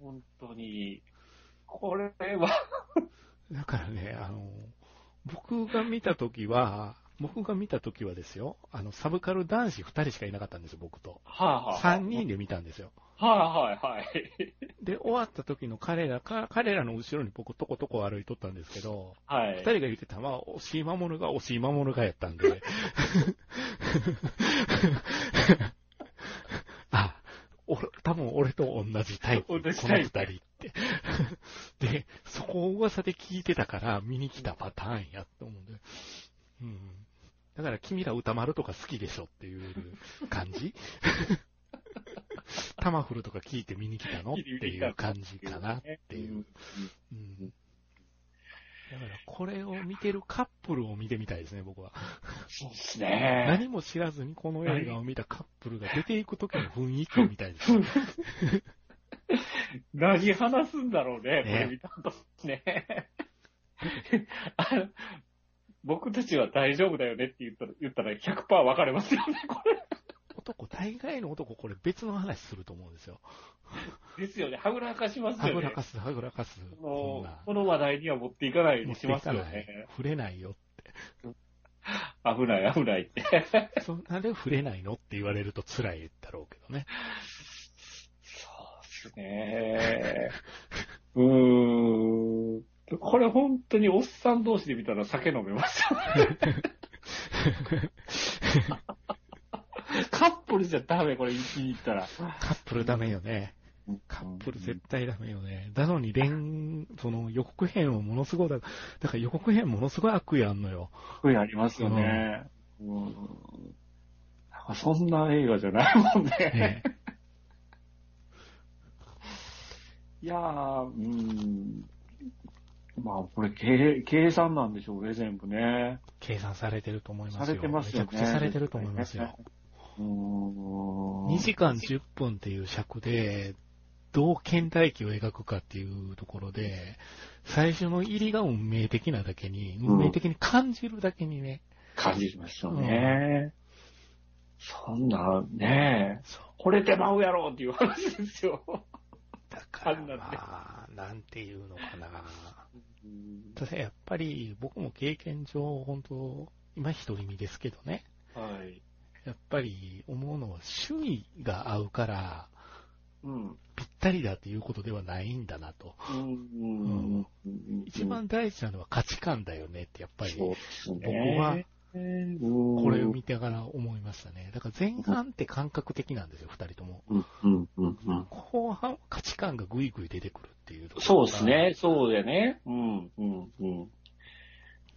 本当に、これは、だからね、あの、僕が見たときは、僕が見たときはですよ、あの、サブカル男子2人しかいなかったんですよ、僕と。はあ、はあ、3人で見たんですよ。はいはいはい。で、終わった時の彼らか、彼らの後ろに僕とことこ歩いとったんですけど、はい。二人が言ってたのは、押し守るが押し守るがやったんで。あ、俺、多分俺と同じタイプ。この同じ二タイプ人って。で、そこを噂で聞いてたから見に来たパターンやと思うんで。うん。だから君ら歌丸とか好きでしょっていう感じ？タマフルとか聞いて見に来たのっていう感じかなっていう。うんだから、これを見てるカップルを見てみたいですね、僕は。そうですね。何も知らずにこの映画を見たカップルが出ていく時の雰囲気を見たいです。何話すんだろうね、ねこれ見た後ね。僕たちは大丈夫だよねって言ったら、言ったら100%分かれますよね、こ男、大概の男、これ別の話すると思うんですよ。れ。ですよね。はぐらかしますよね。はぐらかす、はぐらかす。この話題には持っていかないようにしますよね。。触れないよ。危ない、危ないって。そんなで触れないのって言われると辛いだろうけどね。そうですね。うーん。これ本当におっさん同士で見たら酒飲めます。カップルじゃダメ、これ、一に行ったら。カップルダメよね。カップル絶対ダメよね。なのに、連、その予告編をものすごいだ、だから予告編ものすごい悪意あんのよ。対ありますよね。うん。なんかそんな映画じゃないもんね。ねいやー、うん。まあ、これ、計、計算なんでしょうね、全部ね。計算されてると思いますよ。されてますよね。めちゃくちゃされてると思いますよ。うーん。2時間10分っていう尺で、どう倦怠期を描くかっていうところで、最初の入りが運命的なだけに、うん運命的に感じるだけにね、感じますよね。そんな、ね。惚れてまうやろっていう話ですよ。だからまあ、なんていうのかな。ただやっぱり僕も経験上、本当今一人身ですけどね、はい。やっぱり思うのは趣味が合うから、うん。ぴったりだっていうことではないんだなと。うん。うん。一番大事なのは価値観だよねって、やっぱり。僕はここれを見てから思いましたね。だから前半って感覚的なんですよ、二人とも。後半は価値観がぐいぐい出てくるっていうそうです。ね。そうだよね。うん、うん、うん。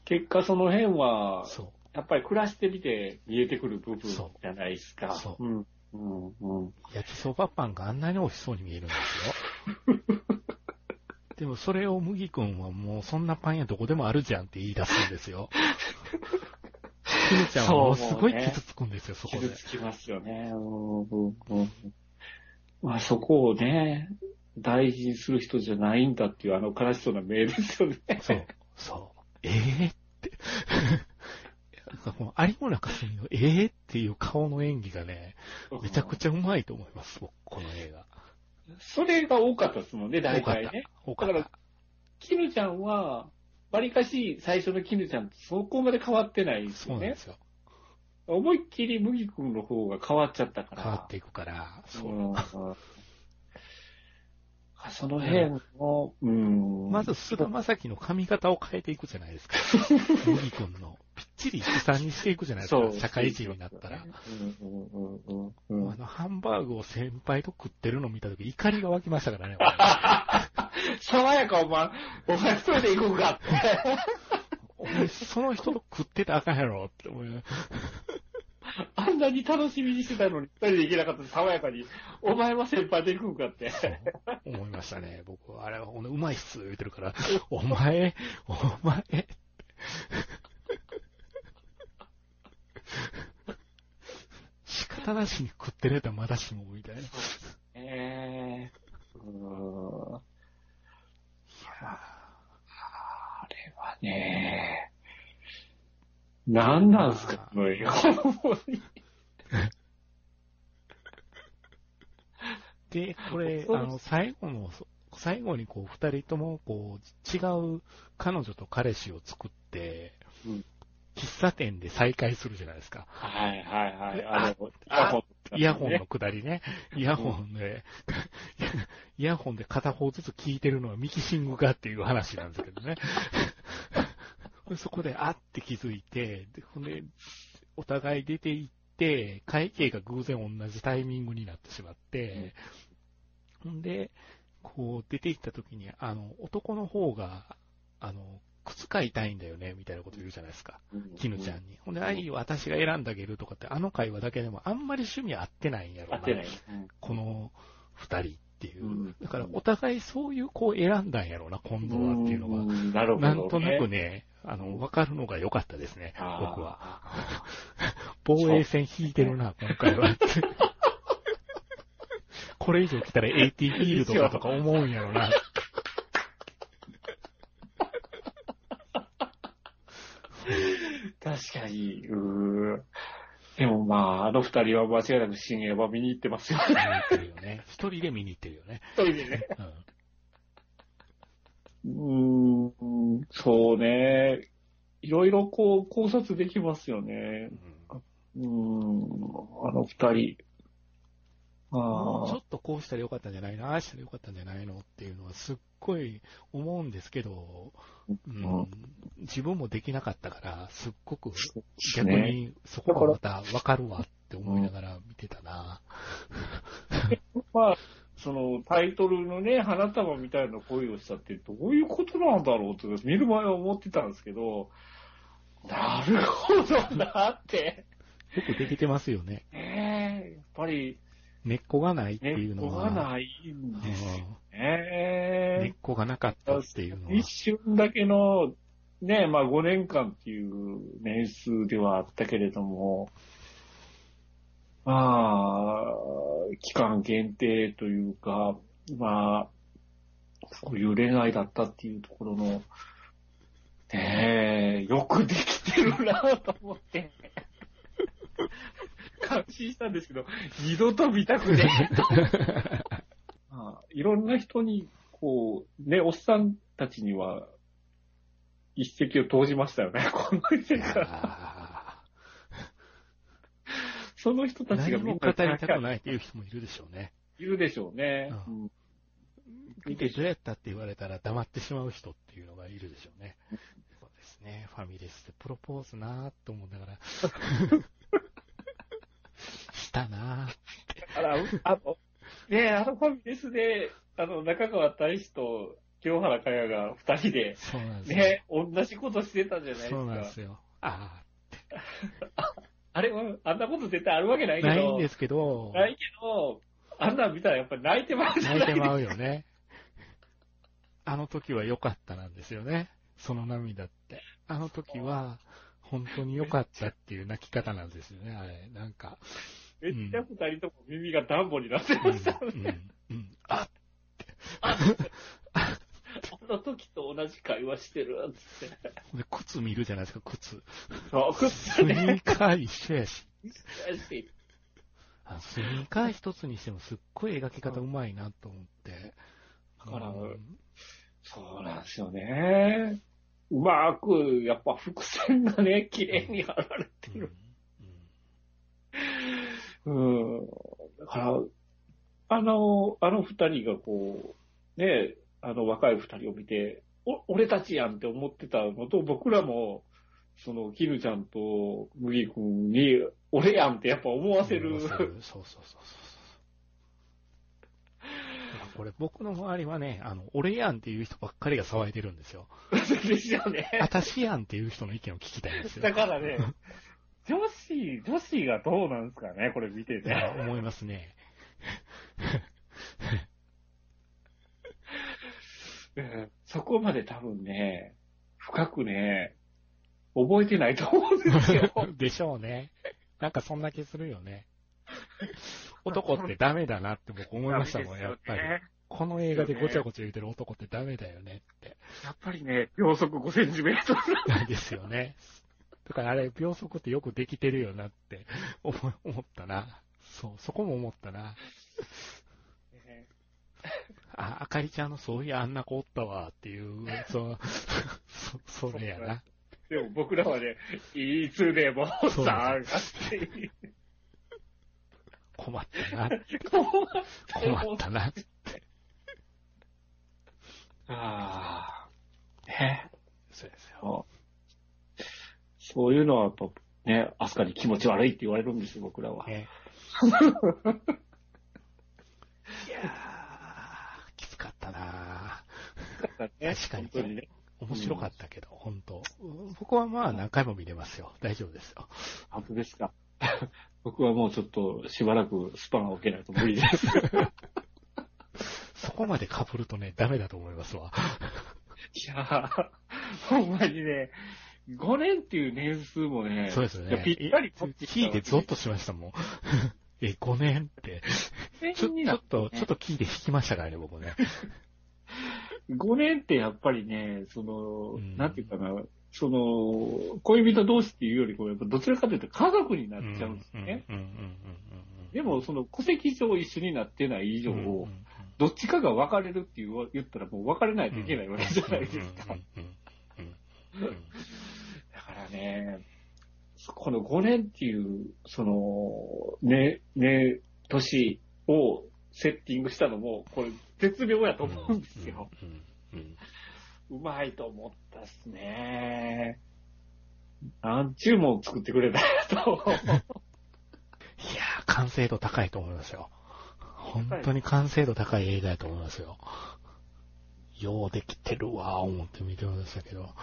結果その辺は。やっぱり暮らしてみて見えてくる部分じそゃないですか。そううん、うん、うん。焼きそばパンがあんなに美味しそうに見えるんですよ。でもそれを麦君はもうそんなパン屋どこでもあるじゃんって言い出すんですよ。きみちゃんはものすごい傷つくんですよ、そこで傷。つきますよね。うんうんうんまあそこをね、大事にする人じゃないんだっていうあの悲しそうなメールですよね。そう、そう。ええって。なんかこの有村架純のええっていう顔の演技がね、めちゃくちゃうまいと思います、僕この映画。それが多かったですもんね、大体ね。多かった。だからキヌちゃんは、わりかし最初のキヌちゃんとそこまで変わってないですよねそうなんで。すよ。思いっきり麦君の方が変わっちゃったから。変わっていくから、そう。うん その辺の、うん。まず、菅田将暉の髪型を変えていくじゃないですか。麦君の。ぴっちり悲惨にしていくじゃないですか。社会人になったら。うんうんうんうんうんあの、ハンバーグを先輩と食ってるのを見たとき、怒りが湧きましたからね。爽やかお前、お前一人で行こうかって。俺、俺その人と食ってたらあかんやろって思いながらあんなに楽しみにしてたのに一人で行けなかった爽やかに、お前は先輩で行くんかって。思いましたね。僕は、あれは、うまいっす、言ってるから、お前、お前、仕方なしに食ってるやったらまだしも、みたいな。いえー、うーんやあれはね、何なんすか、この映画。で、これ、あの、最後の、最後にこう、二人とも、こう、違う彼女と彼氏を作っって、うん喫茶店で再会するじゃないですか。はいはいはい。であの、あイヤホンねの下りね。イヤホンで、イヤホンで片方ずつ聞いてるのはミキシングかっていう話なんですけどね。そこで、あって気づいて、でほんで、お互い出て行って、会計が偶然同じタイミングになってしまって、ほんで、こう出て行った時に、あの、男の方が、あの、靴買いたいんだよね、みたいなこと言うじゃないですか。絹ちゃんに。ほんで、あい私が選んであげるとかって、あの会話だけでもあんまり趣味合ってないんやろな。合ってない。この二人っていう。うんだから、お互いそういう子を選んだんやろな、今度はっていうのが。んなるほど、ね。なんとなくね、あの、わかるのが良かったですね、僕は。防衛戦引いてるな、今回は。これ以上来たら AT フィールドかとか思うんやろな。確かに、うーでもまあ、あの二人は間違いなく新映画見に行ってますよ。見に行ってるよね。一人で見に行ってるよね。一人でね。うんうーん、そうね。いろいろこう考察できますよね。うーん、あの二人。もうちょあっとこうしたらよかったんじゃないの、ああしたらよかったんじゃないの？っていうのはすっごい思うんですけど、うん、自分もできなかったから、すっごくあ、逆ね。にそこがまたわかるわって思いながら見てたな。まあ、そのタイトルのね、花束みたいな恋をしたってどういうことなんだろうって見る前は思ってたんですけど、なるほどなって。よくできてますよね。ねえやっぱり、根っこがないって根っこいうのは。がないんですようん根ねっ。こがなかったっていうのは。一瞬だけの、ね、まあ5年間っていう年数ではあったけれども、まあ、期間限定というか、まあ、そういう恋愛だったっていうところの、ねえ、よくできてるなと思って、感心したんですけど、二度と見たくねえと。まあ、いろんな人に、こう、ね、おっさんたちには、一石を投じましたよね、この世界。あその人ーたちが何も語りたくないっていう人もいるでしょうね。いるでしょうね。ううん見てどうやったって言われたら黙ってしまう人っていうのがいるでしょうね。そうですね。ファミレスでプロポーズなーと思いながら。したなーあら、あの、ねあのファミレスで、あの、中川大志と清原かやが二人で、そうなんですよ。ね、同じことしてたじゃないですそうなんでか。すよ。ああれは、あんなこと絶対あるわけなあ、いけど。ないんですけど、ないけど、あんなん見たらやっぱり泣いてまうじゃない。泣いてまうよね。あの時は良かったなんですよね。その涙って。あの時は、本当に良かったっていう泣き方なんですよね、あれ。なんか。めっちゃ二人とも耳がダンボになってうん、ましたようんね。、うん。ああの時と同じ会話してるっつって。で、靴見るじゃないですか、靴。そう、くっス。ニーカー一緒やし。しあスニーカー一つにしてもすっごい描き方うまいなと思って。だからうんそうなんですよね。うまく、やっぱ伏線がね、綺麗に貼られてうんる。うん。だから、あの、あの二人がこう、ね、あの若い二人を見て、お、俺たちやんって思ってたのと、僕らも、その、キヌちゃんと麦君に、俺やんってやっぱ思わせる。そうそうそうそうそう。これ僕の周りはね、あの、俺やんっていう人ばっかりが騒いでるんですよ。ですよね。私やんっていう人の意見を聞きたいんですよ。だからね、女子、女子がどうなんですかね、これ見ていやね。思いますね。うんそこまで多分ね、深くね、覚えてないと思うんですよ。でしょうね。なんかそんな気するよね。男ってダメだなって僕思いましたもん、やっぱり。この映画でごちゃごちゃ言ってる男ってダメだよねって。やっぱりね、秒速5センチメートルなん ですよね。だからあれ、秒速ってよくできてるよなって 思ったな。そう、そこも思ったな。ねあ、あかりちゃんのそういうあんな子おったわっていう、そう、そ、それやな。でも僕らはね、いつでもさ。困ったな。困困ったな。ああ。ね。そうですよ。そういうのはやっぱね、アスカに気持ち悪いって言われるんですよ、僕らは。ね。いやー、きつかったなね確かに本当にね。面白かったけど、本当僕はまあ何回も見れますよ。大丈夫ですよ。本当ですか。僕はもうちょっとしばらくスパンを受けないと無理です。そこまで被るとね、ダメだと思いますわ。いやー、ほんまにね、5年っていう年数もね、そうですよね。ぴったりい聞いてゾッとしましたもん。え、5年って。ちょちょっと、ちょっと聞いて引きましたからね、僕ね。5年ってやっぱりね、その、うんなんていうかな、その、恋人同士っていうよりこう、やっぱどちらかというと家族になっちゃうんですね。でも、その戸籍上一緒になってない以上、どっちかが別れるって言ったらもう別れないといけないわけじゃないですか。だからね、この5年っていう、その、ね、ね、年をセッティングしたのも、これ絶妙やと思うんですよ。うまいと思ったっすね。何ちゅうもん作ってくれたやと。いやー、完成度高いと思いますよ。本当に完成度高い映画やと思いますよ。ようできてるわー思って見てましたけど。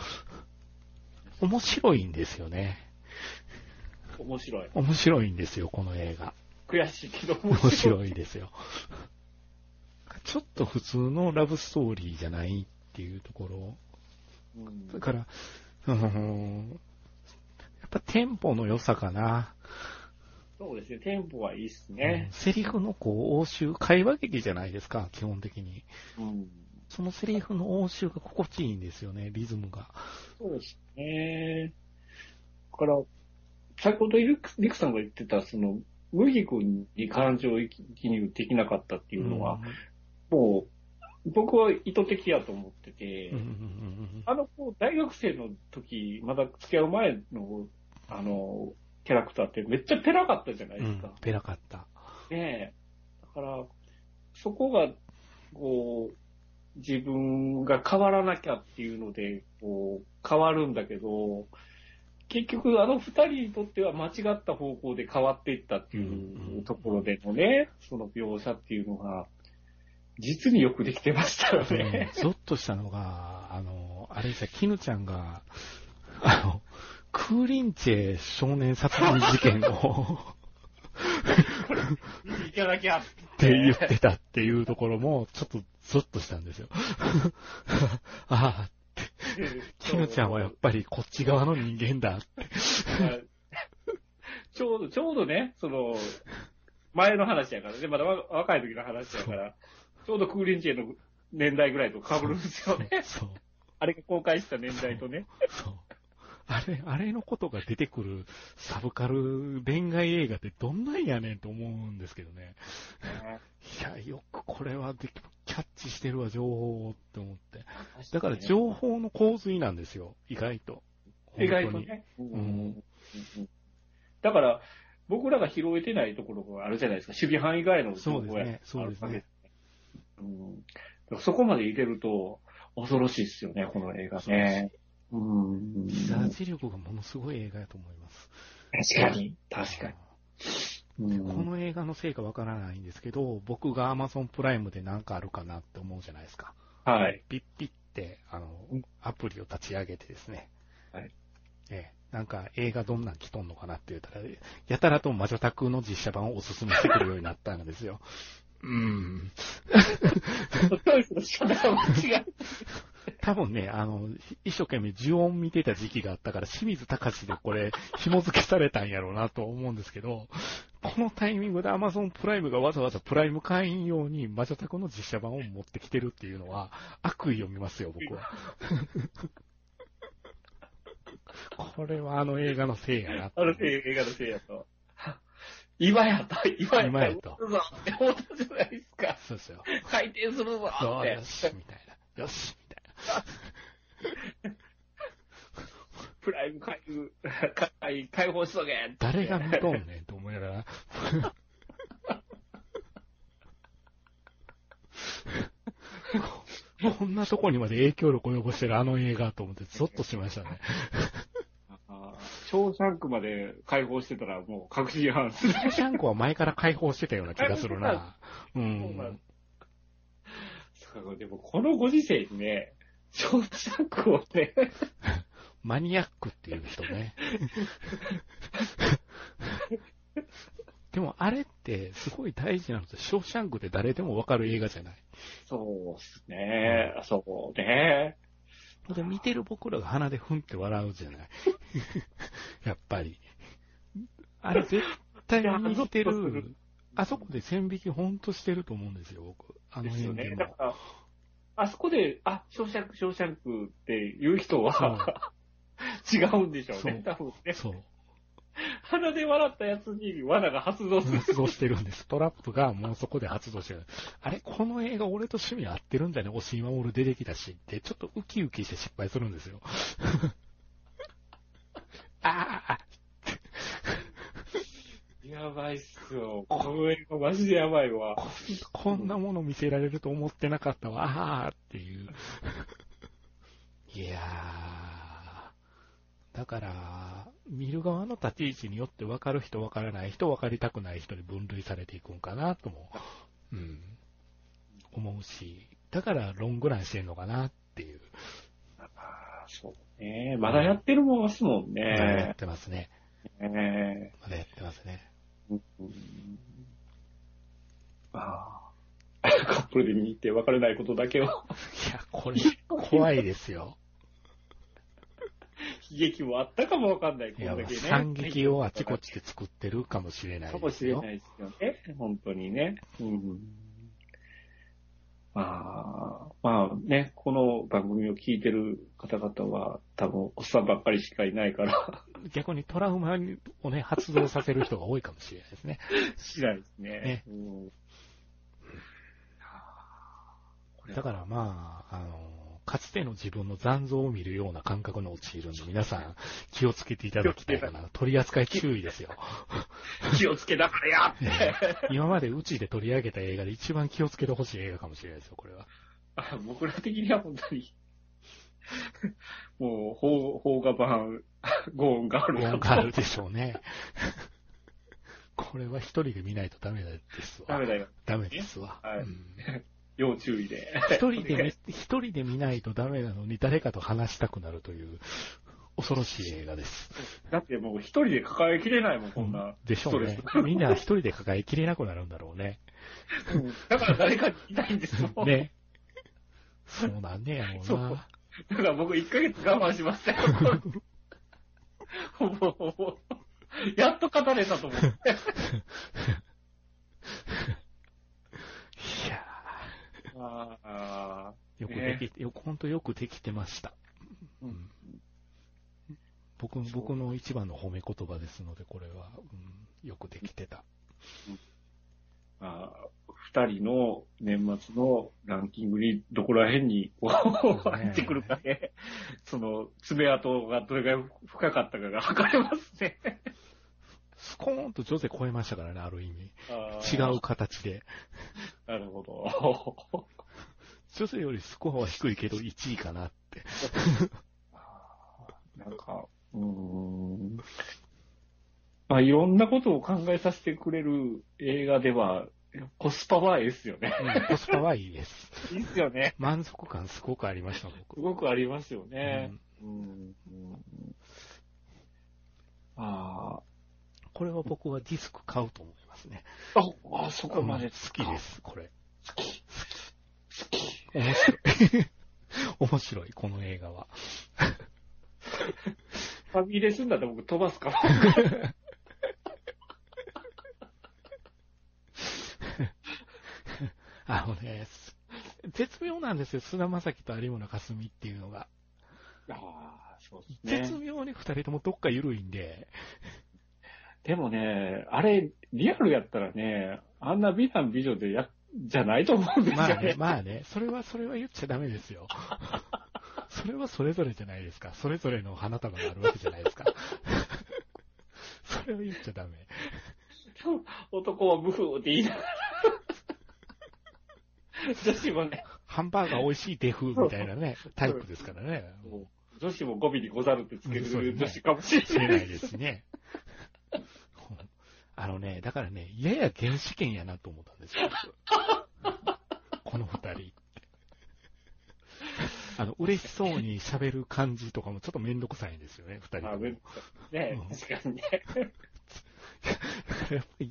面白いんですよね。面白い。面白いんですよ、この映画。悔しいけど面面白い。白いですよ。ちょっと普通のラブストーリーじゃないっていうところ。うんだから、うーんやっぱテンポの良さかな。そうですね、テンポはいいっすうんね。セリフのこう、応酬、会話劇じゃないですか、基本的に。うん。そのセリフの応酬が心地いいんですよね、リズムが。そうですね。だから、先ほどリクさんが言ってた、その、麦君に感情移入できなかったっていうのは、もう、僕は意図的やと思ってて、うんうんうんうんあの子、大学生の時、まだ付き合う前の、あの、キャラクターってめっちゃペラかったじゃないうんですか。うんペラかった。ねえ。だから、そこが、こう、自分が変わらなきゃっていうので、こう、変わるんだけど、結局あの二人にとっては間違った方向で変わっていったっていうところでのね、その描写っていうのが、実によくできてましたよね。ゾッとしたのが、あの、あれですよ、絹ちゃんが、あの、クーリンチェ少年殺人事件を 行かなきゃって言ってたっていうところも、ちょっとゾッとしたん。ですよ。ああって、キヌちゃん。はやっぱりこっち側の人間だって。ちょうど、ちょうどね、その、前の話やからね、まだ若い時の話やから、ちょうどクーリンチェの年代ぐらいと被るん。ですよね。そう。あれが公開した年代とね。そう。あれ、あれのことが出てくるサブカル恋愛映画ってどんなんやねんと思うんですけどね。いや、よくこれはできキャッチしてるわ、情報をって思って。だから情報の洪水なんですよ、意外と。意外とね。んだから、僕らが拾えてないところがあるじゃないですか。守備範囲外の情報やそうですねそうですねうんそこまで入れると、恐ろしいですよね、この映画ね。うん。リサーチ力がものすごい映画やと思います。確かに、確かに。うんこの映画のせいかわからないんですけど、僕が Amazon プライムでなんかあるかなって思うじゃないですか。はい。ピッピって、あのうん、アプリを立ち上げてですね。はい。ええ、なんか映画どんなん来とんのかなって言ったら、やたらと魔女宅の実写版をおすすめしてくるようになったんですよ。うん。チョイスの仕方が間違う。多分ね、あの、一生懸命呪音見てた時期があったから、清水隆でこれ、紐付けされたんやろうなと思うんですけど、このタイミングで Amazon プライムがわざわざプライム会員用に魔女宅の実写版を持ってきてるっていうのは、悪意を見ますよ、僕は。これはあの映画のせいやなある映画のせいやと。今やと、今やと。今やとって思ったじゃないですか。そうですよ。回転するぞって。そうよし、みたいな。よし。プライム解解解放しとけ誰が見とんねんと思いながら。こ こんなとこにまで影響力を及ぼしてるあの映画と思ってゾッとしましたね。ショーシャンクまで解放してたらもう確信犯する。シャンクは前から解放してたような気がするな。うんん。そうでもこのご時世にね、ショーシャンクをね、マニアックっていう人ね。でもあれってすごい大事なのって、ショーシャンクって誰でもわかる映画じゃない。そうっすね、そうね。で、見てる僕らが鼻でふんって笑うじゃない。やっぱり。あれ絶対に似てる。あそこで線引きほんとしてると思うんですよ、僕。あの。辺でも。だから、あそこで、あ、ショーシャンク、ショーシャンクっていう人は、違うんでしょうね、多分ね。そう。鼻で笑ったやつに罠が発動する。発動してるんです。トラップがもうそこで発動してる。あれ？この映画俺と趣味合ってるんだね。押井守出てきたしって、ちょっとウキウキして失敗するんですよ。ああ、やばいっすよ。この映画マジでやばいわ。ここんなもの見せられると思ってなかったわ。ああっていう。いやー。だから、見る側の立ち位置によって分かる人分からない人、分かりたくない人に分類されていくんかなとも、うん、思うし、だからロングランしてんのかなっていう。あーそうね。まだやってるもんですもんまだやっね。てますね。ねまだやってますね。うんああ。カップルで見に行って別れないことだけを、いや、これ、怖いですよ。悲劇もあったかもわかんない、こんだけね。惨劇をあちこちで作ってるかもしれないかも。しれないですよね。本当にね。うん。まあ、まあね、この番組を聞いてる方々は、多分、おっさんばっかりしかいないから、逆にトラウマをね、発動させる人が多いかもしれないですね。しないですね。ねうんだからまあ、あの、かつての自分の残像を見るような感覚に陥るんで、皆さん気をつけていただきたいかな。取り扱い注意ですよ。気をつけながらやって。今までうちで取り上げた映画で一番気をつけてほしい映画かもしれないですよ、これは。あ僕ら的には本当に、もう、邦邦画版、ゴーンがあるゴーンがあるでしょうね。これは一人で見ないとダメですわ。ダメだよ。ダメですわ。はいうん要注意で。一人で見、一人で見ないとダメなのに誰かと話したくなるという恐ろしい映画です。だってもう一人で抱えきれないもん、こんな。でしょうねみんな一人で抱えきれなくなるんだろうね。うんだから誰かにいないんですもん。ね。そうなんねやろそううな。だから僕1ヶ月我慢しましたよ。やっと語れたと思って。いやあよくできて、よく、本当よくできてました。ううん。ん僕、僕の一番の褒め言葉ですので、これは、うん、よくできてた。あー二人の年末のランキングにどこら辺にこう入ってくるかね、その爪痕がどれぐらい深かったかが測れますね。スコーンとジョゼ超えましたからね、ある意味。違う。形で。なるほど。ジョゼよりスコアは低いけど1位かなって。なんか、うーん。まあ、いろんなことを考えさせてくれる映画では、コスパはいいですよね。うん、コスパはいいです。いいですよね。満足感すごくありました、す僕。ごくありますよねう。んうん。うんあこれは僕はディスク買うと思いますね。ーあ、あ、そこまでうん好きで。す、これ。好き。好き。面白い。面白い、この映画は。ファミレスになって僕飛ばすから。あのね、す絶妙なんですよ、菅田将暉と有村架純っていうのが。ああ、そうですね。絶妙に二人ともどっか緩いんで、でもね、あれ、リアルやったらね、あんな美男美女でや、じゃないと思うんですよね。まあね、まあね、それは、それは言っちゃダメですよ。それはそれぞれじゃないですか。それぞれの花束があるわけじゃないですか。それは言っちゃダメ。男はブフーって言いながら。女子もね、ハンバーガー美味しいデフみたいなね、タイプですからね。女子も語尾にござるってつける女子かもしれな。いですね。あのね、だからね、やや原始圏やなと思ったんですよ。この二人。あの、嬉しそうに喋る感じとかもちょっとめんどくさいんですよね、二人。あめね、確かにね。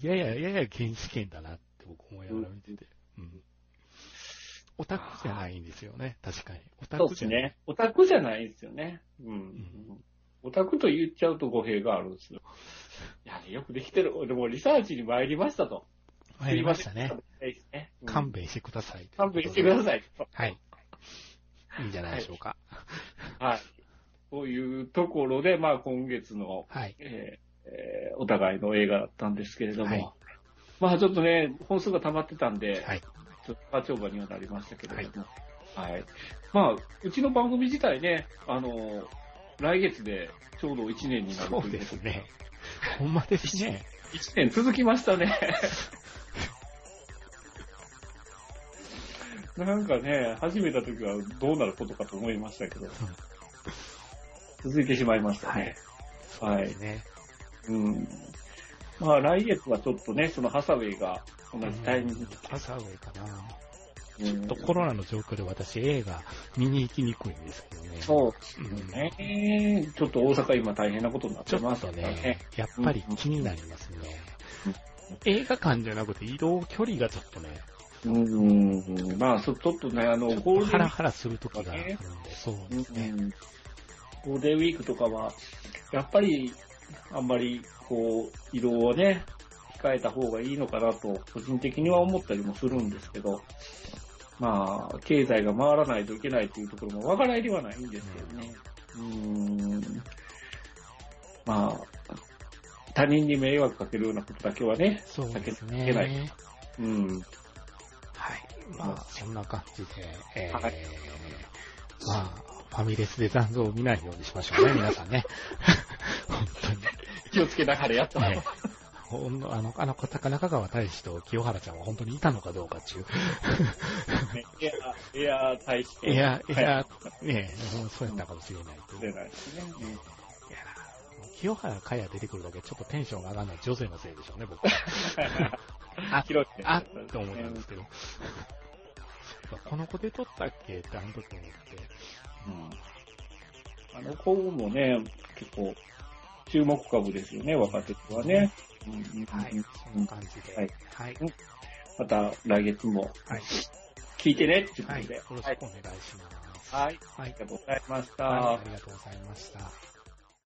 ややや、やや原始圏だなって僕思いながら見てて。うん。オタクじゃないんですよね、確かに。オタそうクじゃない。ですね。オタクじゃないですよね。うん。オタクと言っちゃうと語弊があるんですよ。いや、よくできてる。でも、リサーチに参りましたと。参りましたね。ね。うん勘弁してください。勘弁してくださいと。はい。いいんじゃないでしょうか。はい。こういうところで、まあ、今月の、はい。えーえーお互いの映画だったんですけれども、はいまあ、ちょっとね、本数が溜まってたんで、はい。ちょっと過長馬にはなりましたけれども、はい。まあ、うちの番組自体ね、あの、来月でちょうど1年になるとそうですね。ほんまですね。1年続きましたね。なんかね、始めた時はどうなることかと思いましたけど、続いてしまいましたね。はいですね。うん。まあ来月はちょっとね、そのハサウェイが同じタイミングで、ハサウェイかな。うんちょっとコロナの状況で私映画見に行きにくいんですけどね。そうですよね。ちょっと大阪今大変なことになってますねね。、やっぱり気になりますね。映画館じゃなくて移動距離がちょっとね、うん。まあ、そちょっとね、あの、ゴールデンハラハラする時があるんで、そうですね。うんゴールデンウィークとかは、やっぱり、あんまり、こう、移動をね、控えた方がいいのかなと、個人的には思ったりもするんですけど、まあ、経済が回らないといけないというところもわからないではないんですけどね。うん。まあ、他人に迷惑かけるようなことだけはね、そうです避けないね。うん。はい。まあ、そんな感じで、えーはいまあ、ファミレスで残像を見ないようにしましょうね、皆さんね。本当に。気をつけながらやったねほんのあの、あの、高中川大使と清原ちゃんは本当にいたのかどうかっていう。ねエア、エア大使といや、いはいや、ねそうやったかもしれないという。出ないですね。いや清原かや出てくるだけちょっとテンションが上がるのは女性のせいでしょうね、僕は。あ広いねあっと思ったんですけど。この子で撮ったっけってあの時思って。あの子もね、結構、注目株ですよね、若手はね。うんはい。そんな感じで。はい。はい。また来月もはい。聞いてねっていうこはい。とで。よろしくお願いします。はい。はい。ありがとうございました。はい。ありがとうございました。